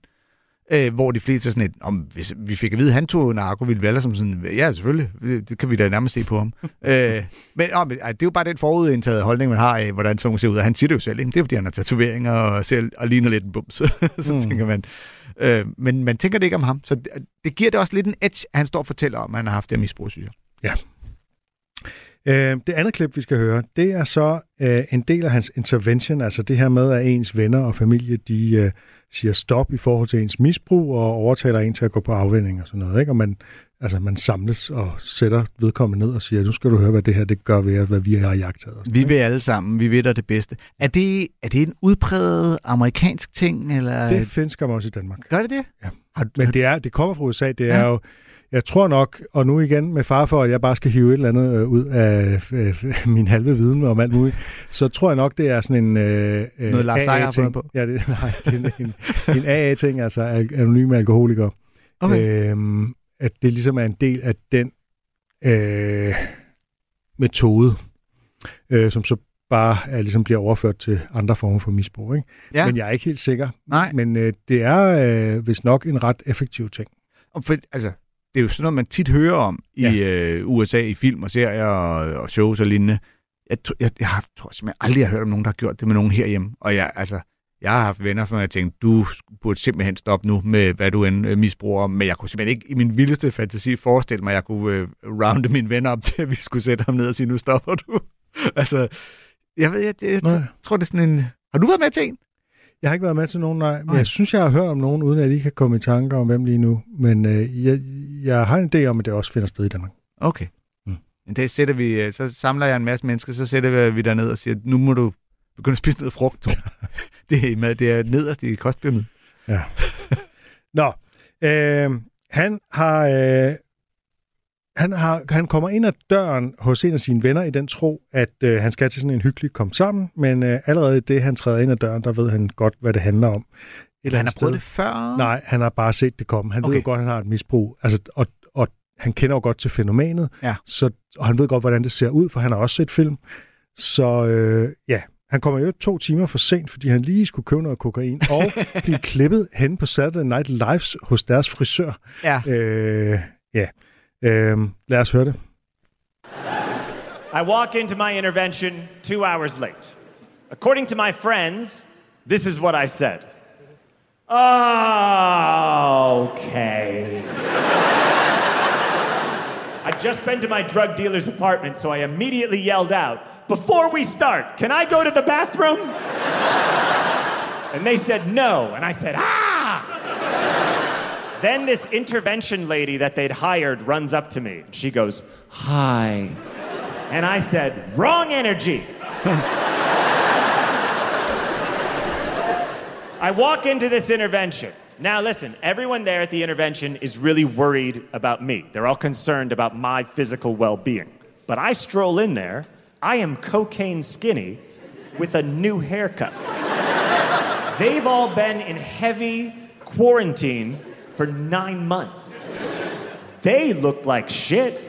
Øh, hvor de fleste er sådan et, om hvis vi fik at vide, at han tog narko, ville vi alle som sådan, ja selvfølgelig, det, det kan vi da nærmest se på ham. øh, men, ej, det er jo bare den forudindtaget holdning, man har af, hvordan sådan ser ud. Og han siger det jo selv, det er fordi, han har tatoveringer og, ser, og ligner lidt en bums. så Mm. tænker man, øh, men man tænker det ikke om ham. Så det, det giver det også lidt en edge, at han står og fortæller om, at han har haft det her misbrug, synes jeg. Øh, det andet klip, vi skal høre, det er så øh, en del af hans intervention, altså det her med, at ens venner og familie, de øh, siger stop i forhold til ens misbrug og overtaler en til at gå på afvinding og sådan noget. Ikke? Og man, altså, man samles og sætter vedkommende ned og siger, nu skal du høre, hvad det her det gør ved os, hvad vi har jagtet. Og sådan, Vi ikke? vil alle sammen, vi ved dig det bedste. Er det, er det en udpræget amerikansk ting, eller Det findes skam også i Danmark. gør det det? Ja. Har, Men det, er, det kommer fra USA. Det er Ja. jo, jeg tror nok, og nu igen med far for, at jeg bare skal hive et eller andet øh, ud af øh, min halve viden om alt muligt, så tror jeg nok, det er sådan en... Øh, øh, Noget Lars Seier har fundet på? Ja, det, nej, det er en, en, en AA-ting, altså al- anonyme alkoholikere. Okay. Øhm, at det ligesom er en del af den øh, metode, øh, som så bare er, ligesom bliver overført til andre former for misbrug. Ikke? ja, Men jeg er ikke helt sikker. Nej. Men øh, det er øh, vist nok en ret effektiv ting. og for, altså, det er jo sådan noget, man tit hører om i øh, USA i film og serier og, og shows og lignende. Jeg, jeg, jeg har, tror simpelthen aldrig, jeg har hørt om nogen, der har gjort det med nogen herhjemme. Og jeg, altså, jeg har haft venner, som jeg tænkte, du burde simpelthen stoppe nu med, hvad du end øh, misbruger. Men jeg kunne simpelthen ikke i min vildeste fantasi forestille mig, at jeg kunne øh, rounde mine venner op til, at vi skulle sætte ham ned og sige, nu stopper du. altså, jeg ved, jeg, jeg, jeg Nej. tror, det er sådan en... Har du været med til en? Jeg har ikke været med til nogen, nej. Men Nej. jeg synes, jeg har hørt om nogen, uden at jeg lige kan komme i tanker om hvem lige nu. Men øh, jeg, jeg har en idé om, at det også finder sted i Danmark. Okay. Mm. En dag sætter vi, øh, så samler jeg en masse mennesker, så sætter vi der ned og siger, nu må du begynde at spise noget frugt. Det, er, med- det er nederst i kostpyramiden. Ja. Nå, øh, han har... Øh, han, har, han kommer ind ad døren hos en af sine venner i den tro, at øh, han skal til sådan en hyggelig kom sammen, men øh, allerede det, han træder ind ad døren, der ved han godt, hvad det handler om. Et Han har prøvet det før? Nej, han har bare set det komme. Han okay. ved jo godt, at han har et misbrug. Altså, og, og han kender jo godt til fænomenet, Ja. så, og han ved godt, hvordan det ser ud, for han har også set film. Så øh, ja, han kommer jo to timer for sent, fordi han lige skulle købe noget kokain, og blive klippet hen på Saturday Night Lives hos deres frisør. Ja. Øh, ja, lad os høre det. I walk into my intervention two hours late. According to my friends, this is what I said. Okay. I'd just been to my drug dealer's apartment, so I immediately yelled out, Before we start, can I go to the bathroom? And they said no, and I said, Ah! Then this intervention lady that they'd hired runs up to me. She goes, Hi. And I said, Wrong energy. I walk into this intervention. Now, listen, everyone there at the intervention is really worried about me. They're all concerned about my physical well being. But I stroll in there, I am cocaine skinny with a new haircut. They've all been in heavy quarantine for nine months. They looked like shit.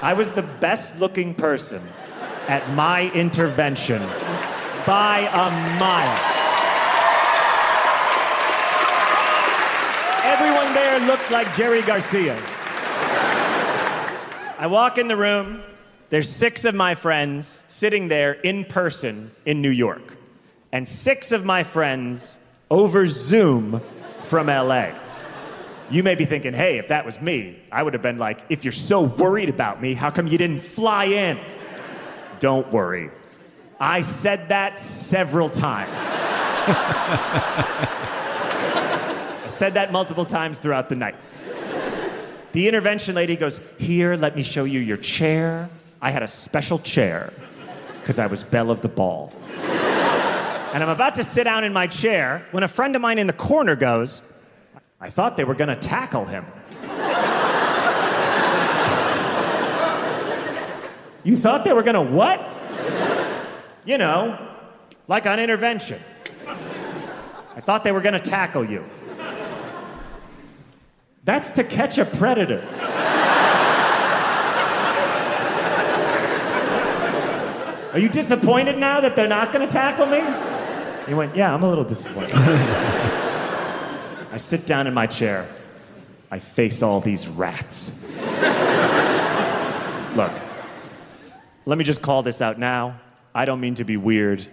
I was the best looking person at my intervention by a mile. Everyone there looked like Jerry Garcia. I walk in the room. There's six of my friends sitting there in person in New York. And six of my friends over Zoom from LA. You may be thinking, hey, if that was me, I would have been like, if you're so worried about me, how come you didn't fly in? Don't worry. I said that several times. I said that multiple times throughout the night. The intervention lady goes, Here, let me show you your chair. I had a special chair because I was belle of the ball. And I'm about to sit down in my chair when a friend of mine in the corner goes, I thought they were going to tackle him. you thought they were going to what? You know, like on intervention. I thought they were going to tackle you. That's to catch a predator. Are you disappointed now that they're not going to tackle me? He went, Yeah, I'm a little disappointed. I sit down in my chair. I face all these rats. Look, let me just call this out now. I don't mean to be weird.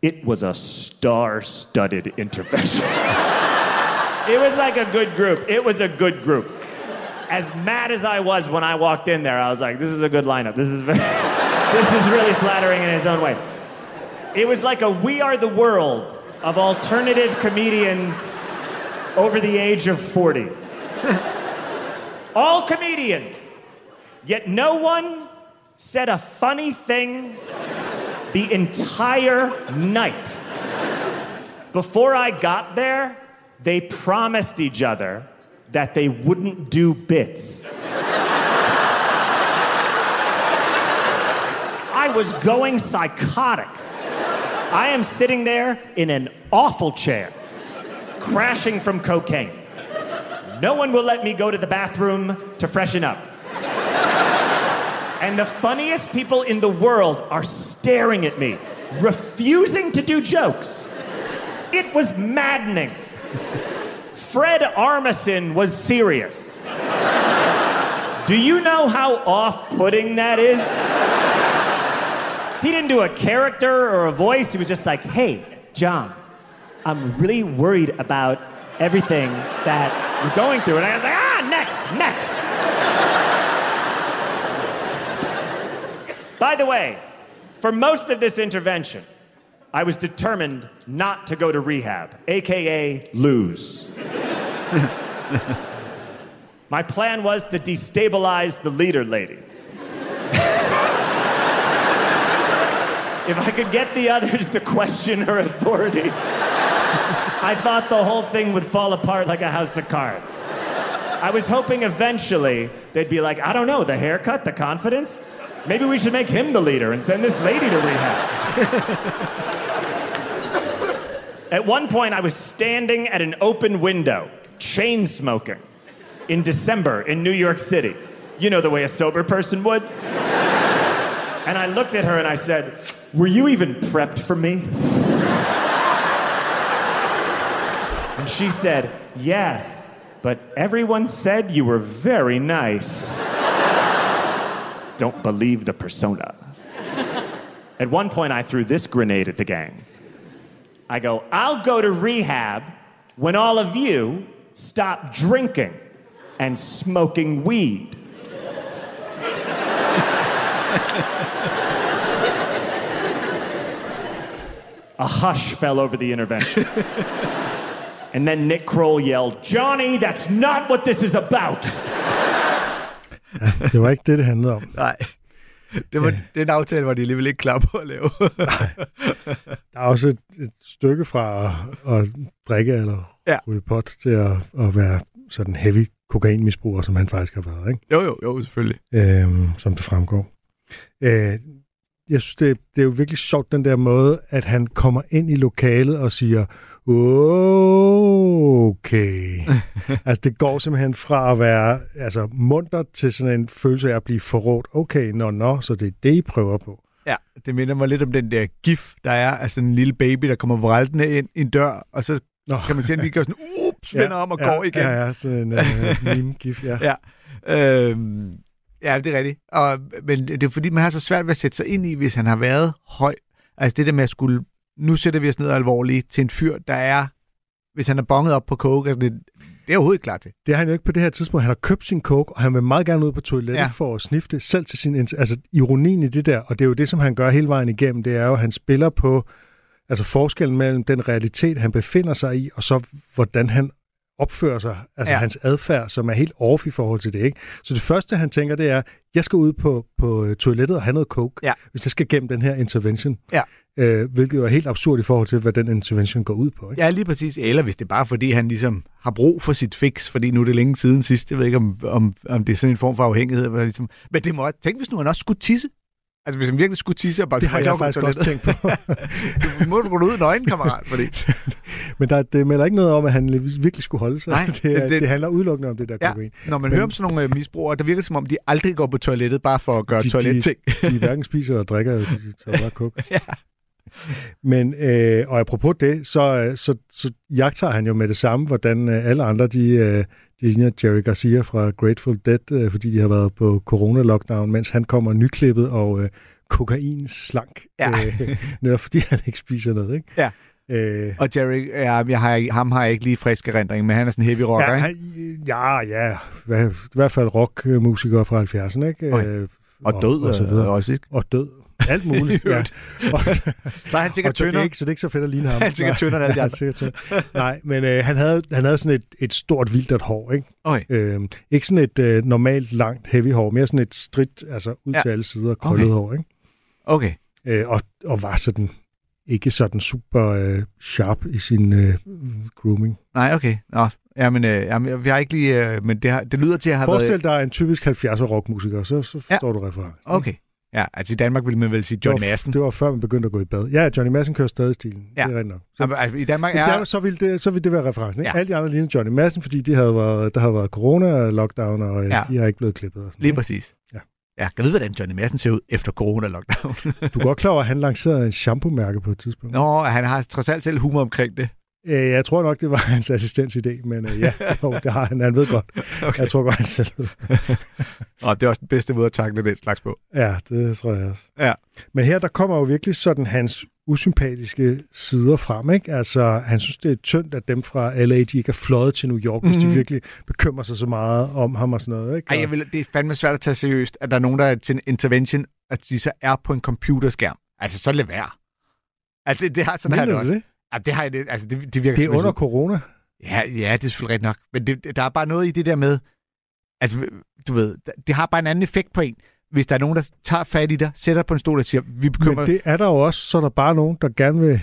It was a star studded intervention. it was like a good group. It was a good group. As mad as I was when I walked in there, I was like, this is a good lineup. This is, very, this is really flattering in its own way. It was like a We Are the World of alternative comedians over the age of 40. All comedians, yet no one said a funny thing the entire night. Before I got there, they promised each other that they wouldn't do bits. I was going psychotic. I am sitting there in an awful chair, crashing from cocaine. No one will let me go to the bathroom to freshen up. And the funniest people in the world are staring at me, refusing to do jokes. It was maddening. Fred Armisen was serious. Do you know how off putting that is? He didn't do a character or a voice. He was just like, hey, John, I'm really worried about everything that you're going through. And I was like, ah, next, next. By the way, for most of this intervention, I was determined not to go to rehab, AKA lose. My plan was to destabilize the leader lady. If I could get the others to question her authority, I thought the whole thing would fall apart like a house of cards. I was hoping eventually they'd be like, I don't know, the haircut, the confidence. Maybe we should make him the leader and send this lady to rehab. At one point, I was standing at an open window, chain smoking, in December in New York City. You know the way a sober person would. And I looked at her and I said, Were you even prepped for me? And she said, Yes, but everyone said you were very nice. Don't believe the persona. At one point, I threw this grenade at the gang. I go, I'll go to rehab when all of you stop drinking and smoking weed. A hush fell over the intervention. and then Nick Kroll yelled, Johnny, that's not what this is about. Det var ikke det, det handlede om. Nej. Det var den aftale, var de alligevel ikke klar på at lave. Der er også et, et stykke fra at, at drikke eller Ja. ja. ryge pot til at, at være sådan heavy kokainmisbruger, som han faktisk har været, ikke? jo, jo, jo, selvfølgelig. Øhm, som det fremgår. Øh, jeg synes, det, det er jo virkelig sjovt, den der måde, at han kommer ind i lokalet og siger, okay. altså, det går simpelthen fra at være altså, munter til sådan en følelse af at blive forrådt. Okay, nå, nå, så det er det, I prøver på. Ja, det minder mig lidt om den der gif, der er, altså en lille baby, der kommer vraltende ind i en dør, og så Nå. kan man se, at de gør sådan, uh, vender om og går igen. Ja, ja, sådan en uh, meme-gif, ja. Ja. Øhm, ja, det er rigtigt. Og, men det er fordi, man har så svært ved at sætte sig ind i, hvis han har været høj. Altså det der med at skulle, nu sætter vi os ned alvorligt til en fyr, der er, hvis han er bonget op på coke, altså det, det er jeg overhovedet ikke klar til. Det er han jo ikke på det her tidspunkt. Han har købt sin coke, og han vil meget gerne ud på toilettet Ja. for at snifte selv til sin... Altså ironien i det der, og det er jo det, som han gør hele vejen igennem, det er jo, at han spiller på altså forskellen mellem den realitet, han befinder sig i, og så hvordan han opfører sig, altså Ja. hans adfærd, som er helt off i forhold til det, ikke? Så det første, han tænker, det er, jeg skal ud på, på øh, toilettet og have noget coke, Ja. hvis jeg skal gennem den her intervention. Ja. Øh, hvilket jo er helt absurd i forhold til, hvad den intervention går ud på, ikke? Ja, lige præcis. Eller hvis det er bare fordi, han ligesom har brug for sit fix, fordi nu er det længe siden sidst. Jeg ved ikke, om, om, om det er sådan en form for afhængighed. hvor Ligesom... Men det må. Tænk, hvis nu han også skulle tisse. Altså, hvis han virkelig skulle tisse og bare... Det har jeg faktisk også tænkt på. Du må gå ud nøgen, kammerat, fordi... Men der, det melder ikke noget om, at han virkelig skulle holde sig. Nej, det, det- det- det, handler udelukkende om det der Ja, kokain. når man Men- hører om sådan nogle øh, misbrugere, der virker det som om, de aldrig går på toilettet bare for at gøre De- de- toiletting. De hverken spiser eller drikker, de tager bare kok. Ja. Men, øh, og apropos det, så, øh, så, så jagter han jo med det samme, hvordan øh, alle andre, de, øh, de ligner Jerry Garcia fra Grateful Dead, øh, fordi de har været på corona-lockdown, mens han kommer nyklippet og øh, kokain slank. Ja. Øh, netop fordi han ikke spiser noget, ikke? Ja. Øh, Og Jerry, ja, jeg har, ham har jeg ikke lige frisk erindring, men han er sådan heavy rocker, ja, ikke? ja, ja, i hvert fald rockmusikere fra 70'erne, ikke? Okay. Øh, Og død og, så og, videre. også, ikke? Og død. Alt muligt. Ja. Og, Så er han sikkert er tyndere. ikke, så det er ikke så fedt at ligne ham. Han er sikkert tyndere end alle de andre. Nej, men øh, han, havde, han havde sådan et, et stort vildert hår, ikke? Okay. Øhm, ikke sådan et øh, normalt langt heavy hår, mere sådan et stridt, altså ud Ja. til alle sider, krøllet Okay. hår, ikke? Okay. Øh, og, og var sådan ikke sådan super øh, sharp i sin øh, grooming. Nej, okay. Nå, jamen, øh, jamen, vi har ikke lige... Øh, men det, har, det lyder til at have Forestil været... dig en typisk 70'er rockmusiker, så, så Ja. forstår du referencen. Okay. Ja, altså i Danmark ville man vel sige Johnny Madsen. Det var før man begyndte at gå i bad. Ja, Johnny Madsen kører stadig stilen. Ja. Det er rigtigt nok. Så, Jamen, altså, I Danmark er... der, så, ville det, så ville det være referencen. Ikke? Ja. Alle de andre lignede Johnny Madsen, fordi de havde været, der havde været corona-lockdown, og Ja. ja. de har ikke blevet klippet. Og sådan, Lige ikke? præcis. Ja. Ja, du vide, hvordan Johnny Madsen ser ud efter corona-lockdown? Du er godt klar over, at han lancerede en shampoo-mærke på et tidspunkt. Nå, han har trods alt selv humor omkring det. Øh, jeg tror nok, det var hans assistens idé, men øh, ja, jo, det har han. Han ved godt. Okay. Jeg tror godt, han selv ved. Og det er også den bedste måde at takle den slags på. Ja, det tror jeg også. Ja. Men her, der kommer jo virkelig sådan hans usympatiske sider frem, ikke? Altså, han synes, det er tyndt, at dem fra LA, de ikke er fløjet til New York, hvis Mhm. de virkelig bekymrer sig så meget om ham og sådan noget, ikke? Ej, Og- jeg vil, det er fandme svært at tage seriøst, at der er nogen, der er til en intervention, at de så er på en computerskærm. Altså, så lad være. Altså, det, det har, sådan har jeg det Mener også. det? Ja, det har jeg det. Altså, det, det virker Det er under en- corona. Ja, ja, det er selvfølgelig rigtigt nok. Men det, der er bare noget i det der med, altså, du ved, det har bare en anden effekt på en. Hvis der er nogen, der tager fat i dig, sætter på en stol og siger, vi bekymrer... Men det er der jo også, så er der bare nogen, der gerne vil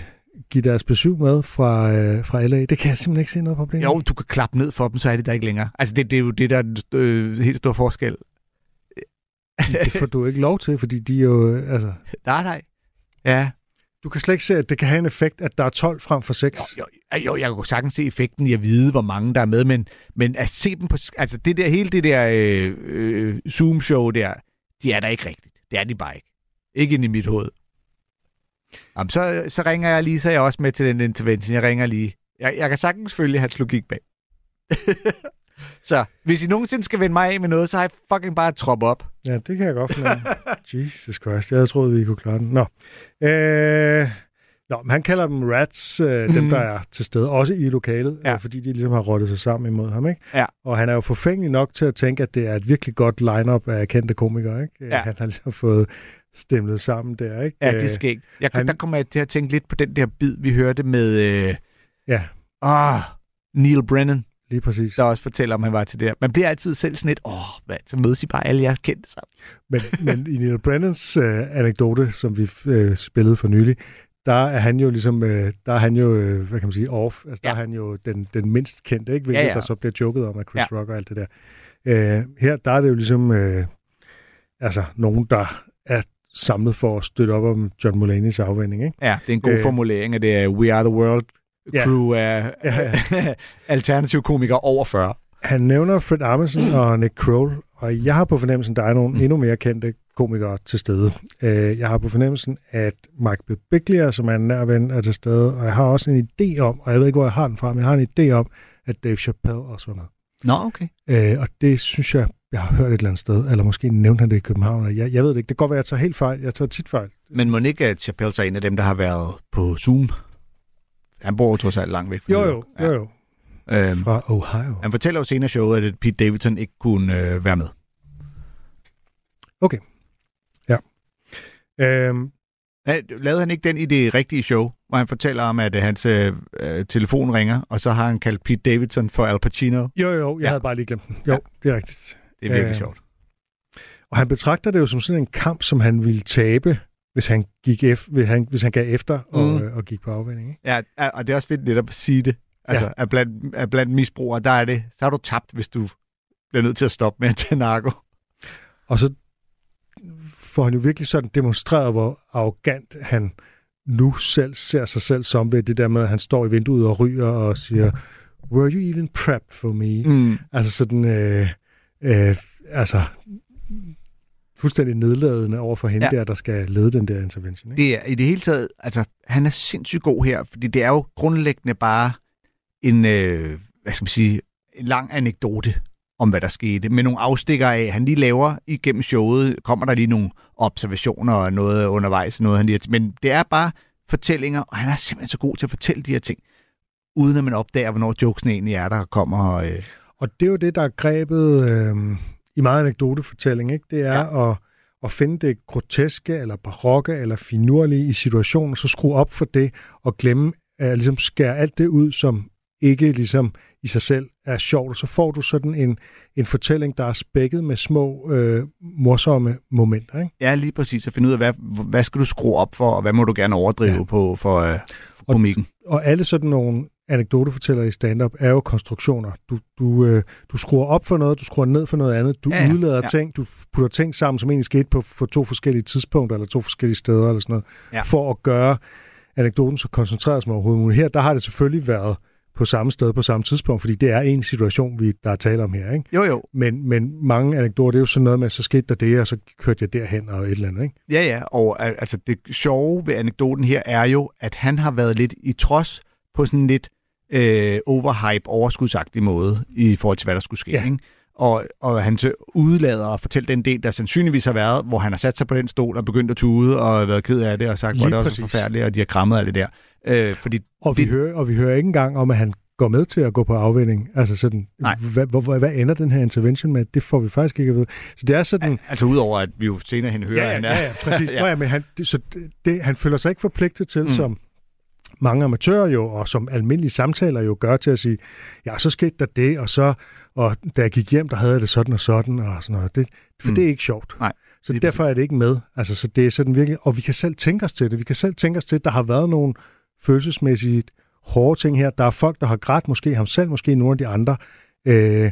give deres besøg med fra, øh, fra LA. Det kan jeg simpelthen ikke se noget problem. Jo, du kan klappe ned for dem, så er det der ikke længere. Altså, det, det er jo det, der er den øh, helt store forskel. Det får du ikke lov til, fordi de er jo... øh, Altså, Nej, nej. Ja du kan slet ikke se, at det kan have en effekt, at der er 12 frem for 6. Jo, jo, jo, jeg kan sagtens se effekten i at vide, hvor mange der er med, men, men at se dem på... Altså, det der, hele det der øh, øh, Zoom-show der, de er der ikke rigtigt. Det er de bare ikke. Ikke ind i mit hoved. Jamen, så, så ringer jeg lige, så er jeg også med til den intervention. Jeg ringer lige. Jeg, jeg kan sagtens følge hans logik bag. så hvis I nogensinde skal vende mig af med noget, så har jeg fucking bare trop op. Ja, det kan jeg godt fornemme. Jesus Christ, jeg havde troet, vi kunne klare den. Nå. Øh, nå, men han kalder dem rats, øh, dem Mhm. der er til stede, også i lokalet, Ja. øh, fordi de ligesom har rottet sig sammen imod ham. Ikke? Ja. Og han er jo forfængelig nok til at tænke, at det er et virkelig godt line-up af kendte komikere. Ikke? Øh, Ja. Han har ligesom fået stemlet sammen der. Ikke? Ja, det er Øh, skægt. Jeg, han- Der kommer jeg til at tænke lidt på den der bid, vi hørte med... Øh, Ja, ah, Neil Brennan. Lige præcis. der også fortæller, om han var til det her. Man bliver altid selv sådan lidt, åh, hvad, så mødes I bare alle jeres kendte sammen. Men, men i Neil Brennans øh, anekdote, som vi øh, spillede for nylig, der er han jo ligesom, øh, der er han jo, øh, hvad kan man sige, off. Altså, der Ja. er han jo den, den mindst kendte, ikke? Hvilket Ja, ja, der så bliver joket om af Chris Ja. Rock og alt det der. Øh, her, der er det jo ligesom, øh, altså, nogen, der er samlet for at støtte op om John Mulaney's afvending, ikke? Ja, det er en god øh, formulering, at det er We Are The World Ja. crew af Ja, alternative komikere over 40. Han nævner Fred Armisen og Nick Kroll, og jeg har på fornemmelsen, der er nogle endnu mere kendte komikere til stede. Øh, Jeg har på fornemmelsen, at Mike Birbiglia, som er en nær ven, er til stede, og jeg har også en idé om, og jeg ved ikke, hvor jeg har den fra, men jeg har en idé om, at Dave Chappelle også var med. Nå, okay. Øh, og det synes jeg, jeg har hørt et eller andet sted, eller måske nævnte han det i København. Jeg, jeg ved det ikke. Det kan godt være, at jeg tager helt fejl. Jeg tager tit fejl. Men må ikke, at Chappelle er en af dem, der har været på Zoom? Han bor jo trods alt langt væk fra Jo, jo, jo, jo. Øhm, Fra Ohio. han fortæller jo senere showet, at Pete Davidson ikke kunne øh, være med. Øhm, Ja, Lavede han ikke den i det rigtige show, hvor han fortæller om, at øh, hans øh, øh, telefon ringer, og så har han kaldt Pete Davidson for Al Pacino? jo, jo, jeg Ja. havde bare lige glemt den. Jo, Ja. det er rigtigt. Det er virkelig Øh, sjovt. Og han betragter det jo som sådan en kamp, som han ville tabe, hvis han, gik ef- hvis han, hvis han gav efter og, Mm. øh, og gik på afvænding. Ikke? Ja, og det er også fedt netop at sige det. Altså, ja. at, blandt, at blandt misbrugere, der er det, så har du tabt, hvis du bliver nødt til at stoppe med at tage narko. Og så får han jo virkelig sådan demonstreret, hvor arrogant han nu selv ser sig selv som ved det der med, at han står i vinduet og ryger og siger, were you even prepped for me? Mm. Altså sådan, øh, øh, altså fuldstændig nedladende over for hende ja. Der, der skal lede den der intervention. Ikke? Det er i det hele taget, altså, han er sindssygt god her, fordi det er jo grundlæggende bare en, øh, hvad skal man sige, en lang anekdote om, hvad der skete, med nogle afstikker af, han lige laver igennem showet, kommer der lige nogle observationer og noget undervejs, noget han lige, men det er bare fortællinger, og han er simpelthen så god til at fortælle de her ting, uden at man opdager, hvornår jokesene egentlig er der kommer. Og, øh, Og det er jo det, der er grebet øh, i meget anekdotefortælling, ikke? Det er ja. at, at finde det groteske, eller barokke, eller finurlige i situationen, så skrue op for det, og glemme at ligesom skære alt det ud, som ikke ligesom i sig selv er sjovt, og så får du sådan en, en fortælling, der er spækket med små, øh, morsomme momenter, ikke? ja, lige præcis at finde ud af, hvad, hvad skal du skrue op for, og hvad må du gerne overdrive Ja. på for, øh, for komikken. og alle sådan nogle anekdotefortællere i stand-up er jo konstruktioner. Du, du, øh, du skruer op for noget, du skruer ned for noget andet, du ja, Ja, udlader ja. Ting, du putter ting sammen, som egentlig skete på, på to forskellige tidspunkter, eller to forskellige steder, eller sådan noget, Ja. for at gøre anekdoten så koncentreret som overhovedet muligt. Her, der har det selvfølgelig været på samme sted på samme tidspunkt, fordi det er en situation, vi der er tale om her. Ikke? Jo, jo. Men, men mange anekdoter, det er jo sådan noget med, så skete der det, og så kørte jeg derhen og et eller andet. Ikke? Ja, ja, og al- altså det sjove ved anekdoten her er jo, at han har været lidt i trods på sådan lidt øh, overhype, overskudsagtig måde i forhold til, hvad der skulle ske. Ja. Ja. Ikke? Og, og han så udlader at fortælle den del, der sandsynligvis har været, hvor han har sat sig på den stol og begyndt at tude og været ked af det og sagt, hvor det også præcis. er forfærdeligt, og de har krammet alt det der. Øh, fordi Og vi, Det- hører, og vi hører ikke engang om, at han går med til at gå på afvænding. Altså sådan, Nej. hvad, hvad, hvad ender den her intervention med? Det får vi faktisk ikke at vide. Så det er sådan... altså udover, at vi jo senere hen hører, ja, at han er... ja, ja, præcis. ja. Ja. Nå, ja, men han, det, så det, han føler sig ikke forpligtet til. Mm. som mange amatører jo, og som almindelige samtaler jo gør til at sige, ja, så skete der det, og så, og da jeg gik hjem, der havde jeg det sådan og sådan, og sådan noget. Det, for mm. Mm. det er ikke sjovt. Nej, Så lige derfor er det ikke med. Altså, så det er sådan virkelig, og vi kan selv tænke os til det. Vi kan selv tænke os til, at der har været nogle følelsesmæssigt hårde ting her. Der er folk, der har grædt, måske ham selv, måske nogle af de andre. Øh,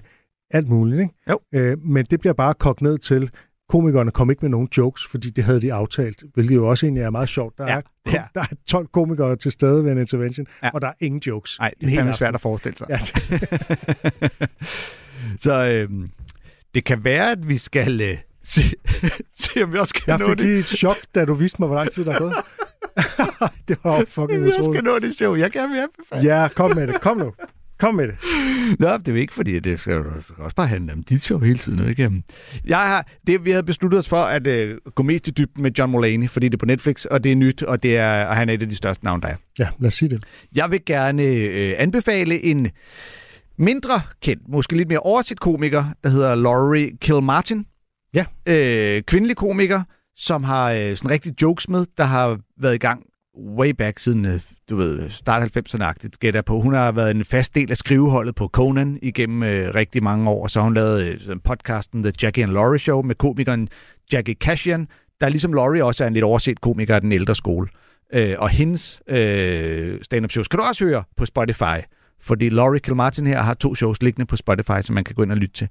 alt muligt, ikke? Jo. Øh, men det bliver bare kogt ned til, komikerne kom ikke med nogen jokes, fordi det havde de aftalt, hvilket jo også egentlig er meget sjovt. Der, Ja, er, ja. der er 12 komikere til stede ved en intervention, Ja. og der er ingen jokes. Nej, det er fandme svært at forestille sig. Ja, Så øhm, det kan være, at vi skal øh, se, se, om vi også kan jeg nå fik det. lige et chok, da du viste mig, hvor lang tid der er gået. det var fucking Vi også utroligt. skal nå det show. Jeg kan vil anbefale. Ja, kom med det. Kom nu. Kom med det. Nå, det er jo ikke, fordi det skal jo også bare handle om dit show hele tiden. Ikke? Jeg har, det, vi havde besluttet os for at øh, gå mest i dybden med John Mulaney, fordi det er på Netflix, og det er nyt, og, det er, og han er et af de største navne, der er. Ja, lad os sige det. Jeg vil gerne øh, anbefale en mindre kendt, måske lidt mere overset komiker, der hedder Laurie Kilmartin. Ja. Øh, kvindelig komiker, som har øh, sådan rigtig jokes med, der har været i gang way back siden, øh, du ved, start 90'erne-agtigt, gætter på. Hun har været en fast del af skriveholdet på Conan igennem øh, rigtig mange år, så har hun lavet øh, podcasten The Jackie and Laurie Show med komikeren Jackie Cashian, der ligesom Laurie også er en lidt overset komiker af den ældre skole. Øh, og hendes øh, stand-up shows kan du også høre på Spotify, fordi Laurie Kilmartin her har to shows liggende på Spotify, som man kan gå ind og lytte til.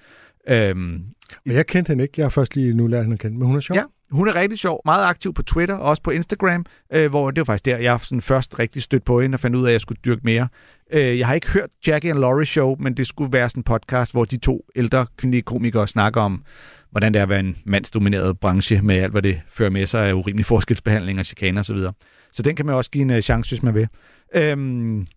Øhm, Men jeg kendte hende ikke. Jeg har først lige nu lært hende at kende, men hun er sjov. Ja, hun er rigtig sjov, meget aktiv på Twitter og også på Instagram, øh, hvor det var faktisk der, jeg sådan først rigtig stødt på hende og fandt ud af, at jeg skulle dyrke mere. Øh, jeg har ikke hørt Jackie and Laurie show, men det skulle være sådan en podcast, hvor de to ældre kvindelige komikere snakker om, hvordan det er at være en mandsdomineret branche med alt, hvad det fører med sig af urimelig forskelsbehandling og chikane osv. Så, videre. så den kan man også give en uh, chance, hvis man vil. Øhm,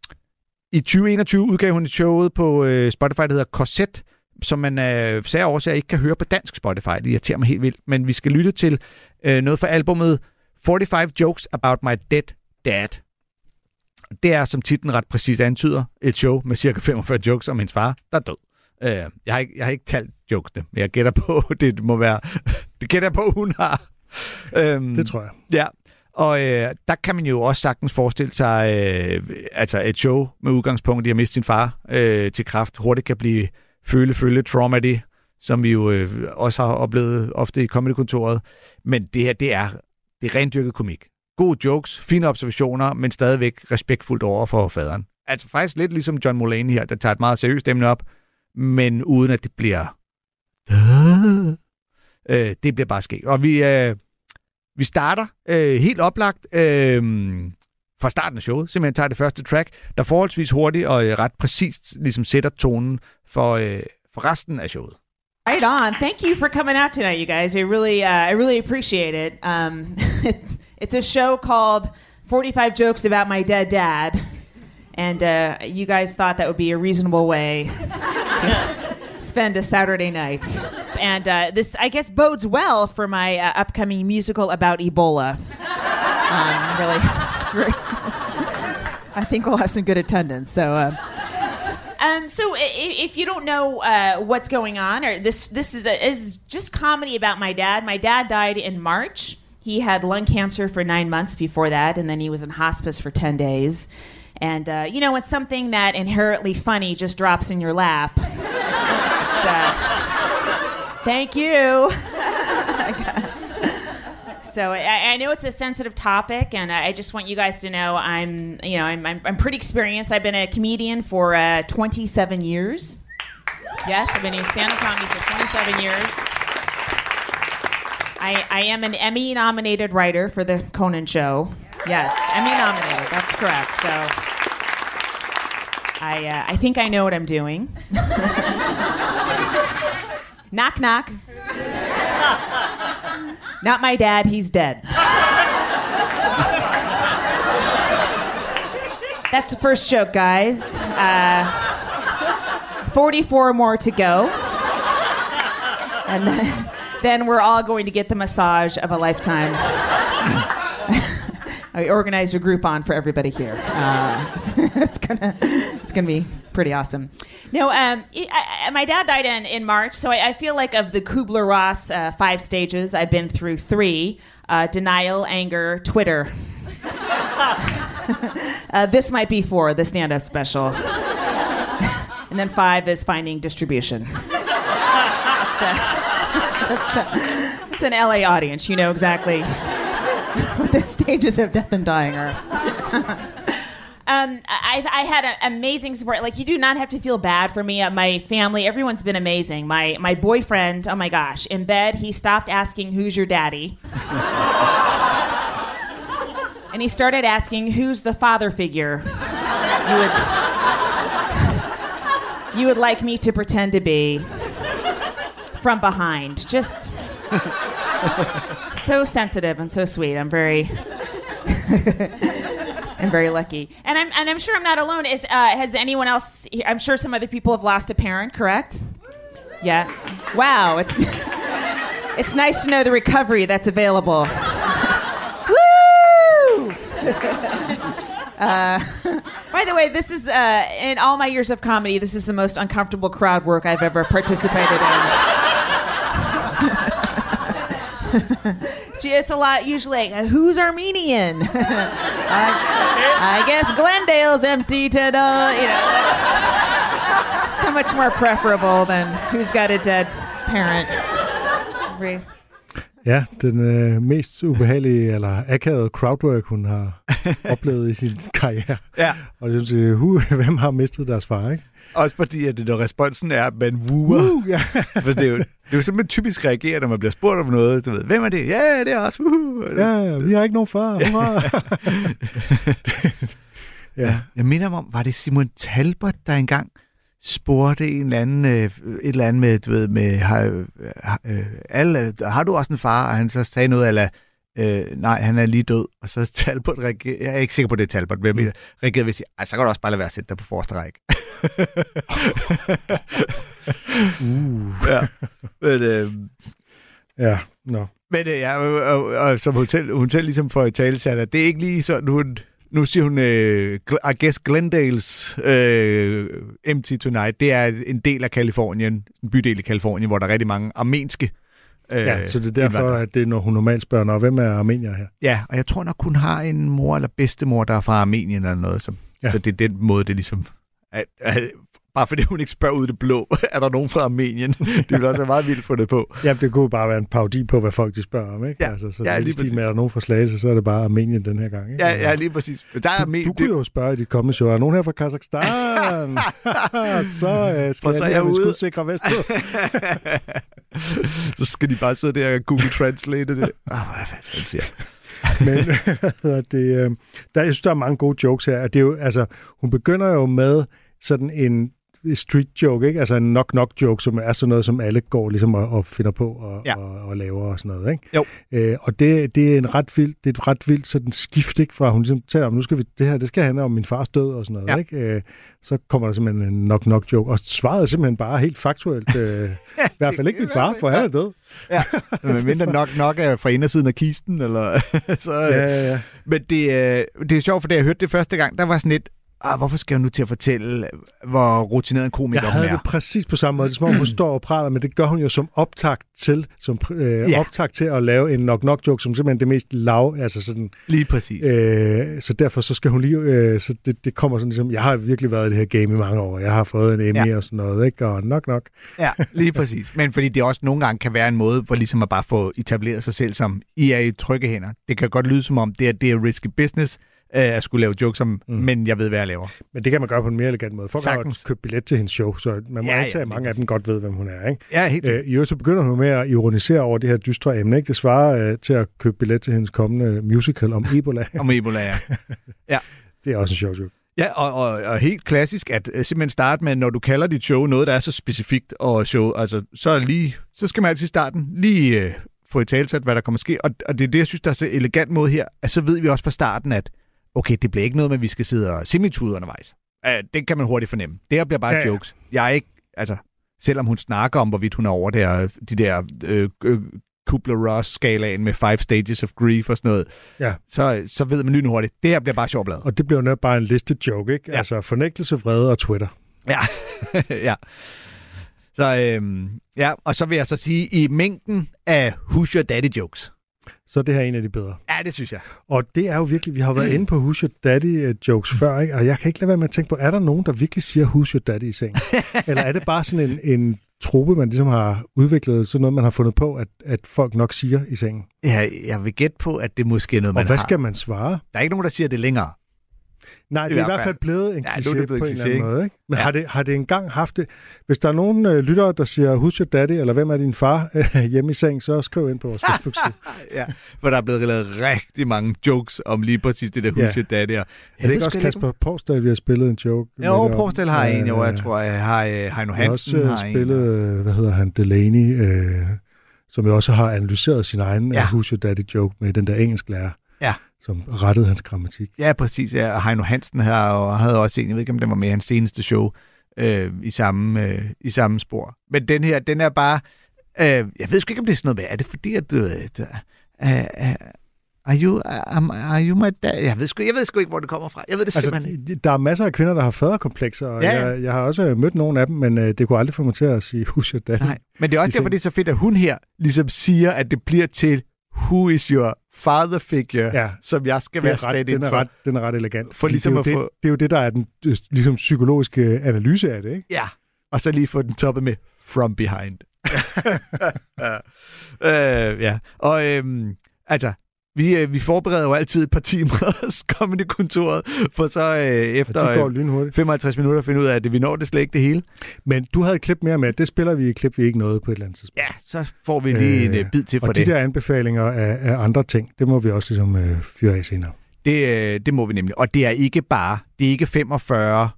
I 2021 udgav hun et showet på øh, Spotify, der hedder Corset, som man øh, særlig årsager ikke kan høre på dansk Spotify. Det irriterer mig helt vildt. Men vi skal lytte til øh, noget fra albumet 45 Jokes About My Dead Dad. Det er, som titlen ret præcis antyder, et show med cirka 45 jokes om hendes far, der er død. Øh, jeg, har ikke, jeg har ikke talt jokesene, men jeg gætter på, det må være... det gætter på, hun har. Øhm, Det tror jeg. Ja, og øh, der kan man jo også sagtens forestille sig, øh, altså et show med udgangspunkt i at miste sin far øh, til kraft hurtigt kan blive føle-følge traumedy, som vi jo øh, også har oplevet ofte i comedykontoret. Men det her, det er, det er rendyrket komik. Gode jokes, fine observationer, men stadigvæk respektfuldt over for faderen. Altså faktisk lidt ligesom John Mulaney her, der tager et meget seriøst emne op, men uden at det bliver... Øh, det bliver bare sket. Og vi, øh, vi starter øh, helt oplagt øh, fra starten af showet. Simpelthen tager det første track, der forholdsvis hurtigt og øh, ret præcist ligesom sætter tonen for, øh, for resten af showet. Right on. Thank you for coming out tonight, you guys. I really, uh, I really appreciate it. Um, it's a show called 45 Jokes About My Dead Dad. And uh, you guys thought that would be a reasonable way to spend a Saturday night. And uh, this, I guess, bodes well for my uh, upcoming musical about Ebola. Um, really, very, I think we'll have some good attendance. So, uh, um, so if you don't know uh, what's going on, or this this is a, is just comedy about my dad. My dad died in March. He had lung cancer for nine months before that, and then he was in hospice for ten days. And uh, you know, it's something that inherently funny just drops in your lap, thank you. So I, I know it's a sensitive topic, and I just want you guys to know I'm, you know, I'm, I'm, I'm pretty experienced. I've been a comedian for uh, 27 years. Yes, I've been in stand-up comedy for 27 years. I, I am an Emmy-nominated writer for the Conan Show. Yes, Emmy-nominated. That's correct. So I, uh, I think I know what I'm doing. knock, knock. Not my dad, he's dead. That's the first joke, guys. Uh, 44 more to go. And then, then we're all going to get the massage of a lifetime. I organized a Groupon for everybody here. Uh, it's gonna, it's gonna be pretty awesome. No, um, I, my dad died in, in March, so I, I feel like of the Kubler Ross uh, five stages, I've been through three: uh, denial, anger, Twitter. uh, this might be four, the stand-up special, and then five is finding distribution. That's, uh, an LA audience. You know exactly what the stages of death and dying are. Um, I, I had a, amazing support. Like you do not have to feel bad for me. Uh, my family, everyone's been amazing. My my boyfriend, oh my gosh, in bed he stopped asking who's your daddy, and he started asking who's the father figure you would you would like me to pretend to be from behind. Just so sensitive and so sweet. I'm very, I'm very lucky, and I'm and I'm sure I'm not alone. Is uh, has anyone else? I'm sure some other people have lost a parent. Correct? Yeah. Wow. It's it's nice to know the recovery that's available. Woo! Uh, by the way, this is uh, in all my years of comedy. This is the most uncomfortable crowd work I've ever participated in. Gee, it's a lot usually like, who's Armenian? I, I guess Glendale's empty to the, you know, that's so much more preferable than who's got a dead parent. Re- Ja, den øh, mest ubehagelige eller akavede crowdwork, hun har oplevet i sin karriere. Ja. Og det er uh, hvem har mistet deres far, ikke? Også fordi, at det, når responsen er, at man wooer. Uh, ja. For det er, jo, det er jo simpelthen typisk reagere, når man bliver spurgt om noget. Du ved, hvem er det? Ja, det er os. Uh. ja, vi har ikke nogen far. Ja. Jeg minder mig om, var det Simon Talbot, der engang spurgte en eller anden, øh, et eller andet med, du ved, med, har, har, øh, alle, har du også en far? Og han så sagde noget, eller øh, nej, han er lige død. Og så Talbot reagerer, jeg er ikke sikker på, det er Talbot, men jeg reagerede ved at sige, så kan du også bare lade være at sætte dig på forreste række. uh. ja. Men, øh, Ja, nå. men øh, ja, og, og, som hun selv, hun selv ligesom får i tale sat, at det er ikke lige sådan, hun... Nu siger hun, øh, I guess Glendales øh, Empty Tonight, det er en del af Kalifornien, en bydel i Kalifornien, hvor der er rigtig mange armenske øh, Ja, så det er derfor, indvandrere. at det er, når hun normalt spørger, "Nå, hvem er armenier her? Ja, og jeg tror nok, hun har en mor eller bedstemor, der er fra Armenien eller noget. Så. Ja. så det er den måde, det ligesom... Er, er, bare fordi hun ikke spørger ud det blå, er der nogen fra Armenien? det ville også være meget vildt fundet på. Ja, det kunne bare være en parodi på, hvad folk de spørger om, ikke? Ja, altså, så ja, lige lige med, præcis. er der nogen fra Slagelse, så er det bare Armenien den her gang, ikke? Ja, ja lige præcis. Men Der er Du, Armen, du kunne jo spørge i dit kommende show, er der nogen her fra Kazakhstan? så øh, skal For så jeg, jeg ude. sikre vest så skal de bare sidde der og Google Translate det. Ah, hvad fanden siger. Men det, øh, der, jeg synes, der er mange gode jokes her. At det er jo, altså, hun begynder jo med sådan en street joke, ikke? Altså en knock-knock joke, som er sådan noget, som alle går ligesom og, og finder på og, Ja. og, og laver og sådan noget, ikke? Jo. Øh, og det, det er en ret vild, det er et ret vildt sådan skift, ikke? Fra hun ligesom taler om, nu skal vi, det her, det skal handle om min fars død og sådan noget, Ja. ikke? Øh, så kommer der simpelthen en knock-knock joke, og svaret er simpelthen bare helt faktuelt. Øh, I hvert fald ikke min far, for han er død. Ja, men mindre nok nok er fra indersiden af kisten, eller så... Ja, ja, ja. Men det, øh, det er sjovt, for da jeg hørte det første gang, der var sådan lidt, ah, hvorfor skal jeg nu til at fortælle, hvor rutineret en komiker Jeg hun havde er? det præcis på samme måde. Som om, hun står og praler, men det gør hun jo som optakt til, som øh, Ja. optakt til at lave en knock-knock joke, som simpelthen det mest lav, altså sådan, Lige præcis. øh, så derfor så skal hun lige, øh, så det, det kommer sådan ligesom, jeg har virkelig været i det her game i mange år, jeg har fået en Emmy Ja. og sådan noget, ikke? Og nok. Ja, lige præcis. Men fordi det også nogle gange kan være en måde, for ligesom at bare få etableret sig selv som, I er i trygge hænder. Det kan godt lyde som om, det er, det er risky business, at skulle lave jokes om, mm. Men jeg ved, hvad jeg laver. Men det kan man gøre på en mere elegant måde. Folk har Sagtens. jo købt billet til hendes show, så man må Ja, ja, ja, antage, at lige mange af dem godt ved, hvem hun er, ikke? Ja, helt Øh, I øvrigt så begynder hun med at ironisere over det her dystre emne, ikke? Det svarer øh, til at købe billet til hendes kommende musical om Ebola. Om Ebola, ja. det er også en sjov joke. Ja, og, og, og helt klassisk, at øh, simpelthen starte med, når du kalder dit show noget, der er så specifikt og show, altså, så, lige, så skal man altid i starten lige øh, få i talsat, hvad der kommer at ske. Og, og det er det, jeg synes, der er så elegant måde her, at så ved vi også fra starten, at okay, det bliver ikke noget med, at vi skal sidde og simitude undervejs. Uh, det kan man hurtigt fornemme. Det her bliver bare Ja, ja, jokes. Jeg er ikke, altså, selvom hun snakker om, hvorvidt hun er over der, de der øh, øh, Kubler-Ross-skalaen med five stages of grief og sådan noget, Ja. så, så ved man lynhurtigt, det her bliver bare sjovt blad. Og det bliver jo bare en listet joke, ikke? Ja. Altså fornægtelse, vrede og Twitter. Ja. ja. Så øhm, ja, og så vil jeg så sige, i mængden af Who's Your Daddy jokes. Så er det her en af de bedre. Ja, det synes jeg. Og det er jo virkelig, vi har været inde på Who's Your Daddy øh, jokes før, ikke? og jeg kan ikke lade være med at tænke på, er der nogen, der virkelig siger Who's Your Daddy i sengen? Eller er det bare sådan en, en trope, man ligesom har udviklet, sådan noget, man har fundet på, at, at folk nok siger i sengen? Ja, jeg vil gætte på, at det måske er noget, man Og hvad har. skal man svare? Der er ikke nogen, der siger det længere. Nej, det er i hvert fald blevet en Ja, kliché det blevet på en kliché, eller anden ikke? måde. Ikke? Men Ja. ja. har, det, har det engang haft det? Hvis der er nogen øh, lyttere, der siger, Who's your daddy, eller hvem er din far øh, hjemme i seng, så skriv ind på vores Facebook-side. ja, for der er blevet lavet rigtig mange jokes om lige præcis det der Who's Ja. Your Daddy. Er Er det ikke også Kasper Porsdal, vi har spillet en joke? med Jo, det om? Porsdal har en, jo, jeg Øh, tror, jeg har øh, Heino Jeg har Hansen også har øh, en. spillet, øh, hvad hedder han, Delaney, øh, som jo også har analyseret sin egen Ja. ja. Who's Your Daddy joke med den der engelsk lærer, Ja. Som rettede hans grammatik. Ja, præcis. Ja. Og Heino Hansen her, og havde også en, jeg ved ikke, om den var med i hans seneste show, øh, i, samme, øh, i samme spor. Men den her, den er bare... Øh, jeg ved sgu ikke, om det er sådan noget med, er det fordi, at du... Øh, uh, uh, are you, um, are you my dad? Jeg ved, sgu, jeg ved sgu ikke, hvor det kommer fra. Jeg ved det simpelthen ikke. Altså, der er masser af kvinder, der har faderkomplekser, og Ja, ja. Jeg, jeg har også mødt nogle af dem, men øh, det kunne aldrig få mig til at sige Who's Your Daddy. Nej. Men det er også I derfor, det er så fedt, at hun her ligesom siger, at det bliver til Who is your father figure, Ja. som jeg skal Det være ret, den, er for. ret, den er ret elegant. For ligesom det, er jo at det, få- det er jo det, der er den øh, ligesom, psykologiske analyse af det, ikke? Ja, og så lige få den toppet med from behind. øh, ja, og øhm, altså, vi, øh, vi forbereder jo altid et par timer comedy-kontoret, for så øh, Og efter de går øh, lynhurtigt. 55 minutter at finde ud af, at vi når det slet ikke det hele. Men du havde et klip mere med, det spiller vi i et klip, vi ikke nåede på et eller andet tidspunkt. Ja, så får vi lige øh, en Øh, bid til for Og det. de der anbefalinger af, af andre ting, det må vi også ligesom øh, fyre af senere. Det, øh, det må vi nemlig. Og det er ikke bare, det er ikke 45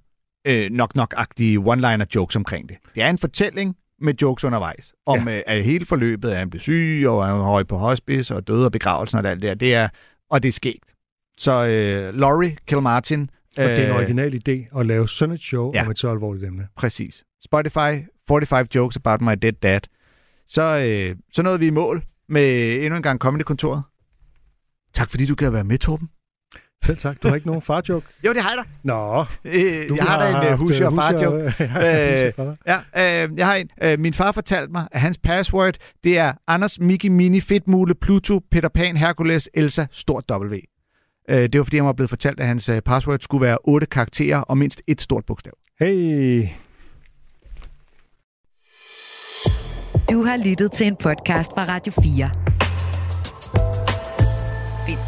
øh, nok-nok-agtige one-liner jokes omkring det. Det er en fortælling med jokes undervejs. Om ja. øh, hele forløbet, at han blev syg, og han var høj på hospice, og døde og begravelsen og alt det der. Det er, og det er skægt. Så øh, Laurie Kilmartin... Og det er en øh, original idé at lave sådan et show Ja. om et så alvorligt emne. Præcis. Spotify, 45 Jokes About My Dead Dad. Så, øh, så nåede vi i mål med endnu en gang Comedy-kontoret. Tak fordi du kan være med, Torben. Selv tak. Du har ikke nogen farjoke? Jo, det har jeg da. Nå, Øh, du jeg har da en uh, haft, husig og øh, far husig joke. og- Ja, husig og far. Ja, øh, jeg har en. Øh, min far fortalte mig, at hans password, det er Anders, Mickey, Mini, Fedtmule, Pluto, Peter Pan, Hercules, Elsa, stort W. Øh, det var fordi, han var blevet fortalt, at hans øh, password skulle være otte karakterer og mindst et stort bogstav. Hey, Du har lyttet til en podcast fra Radio 4.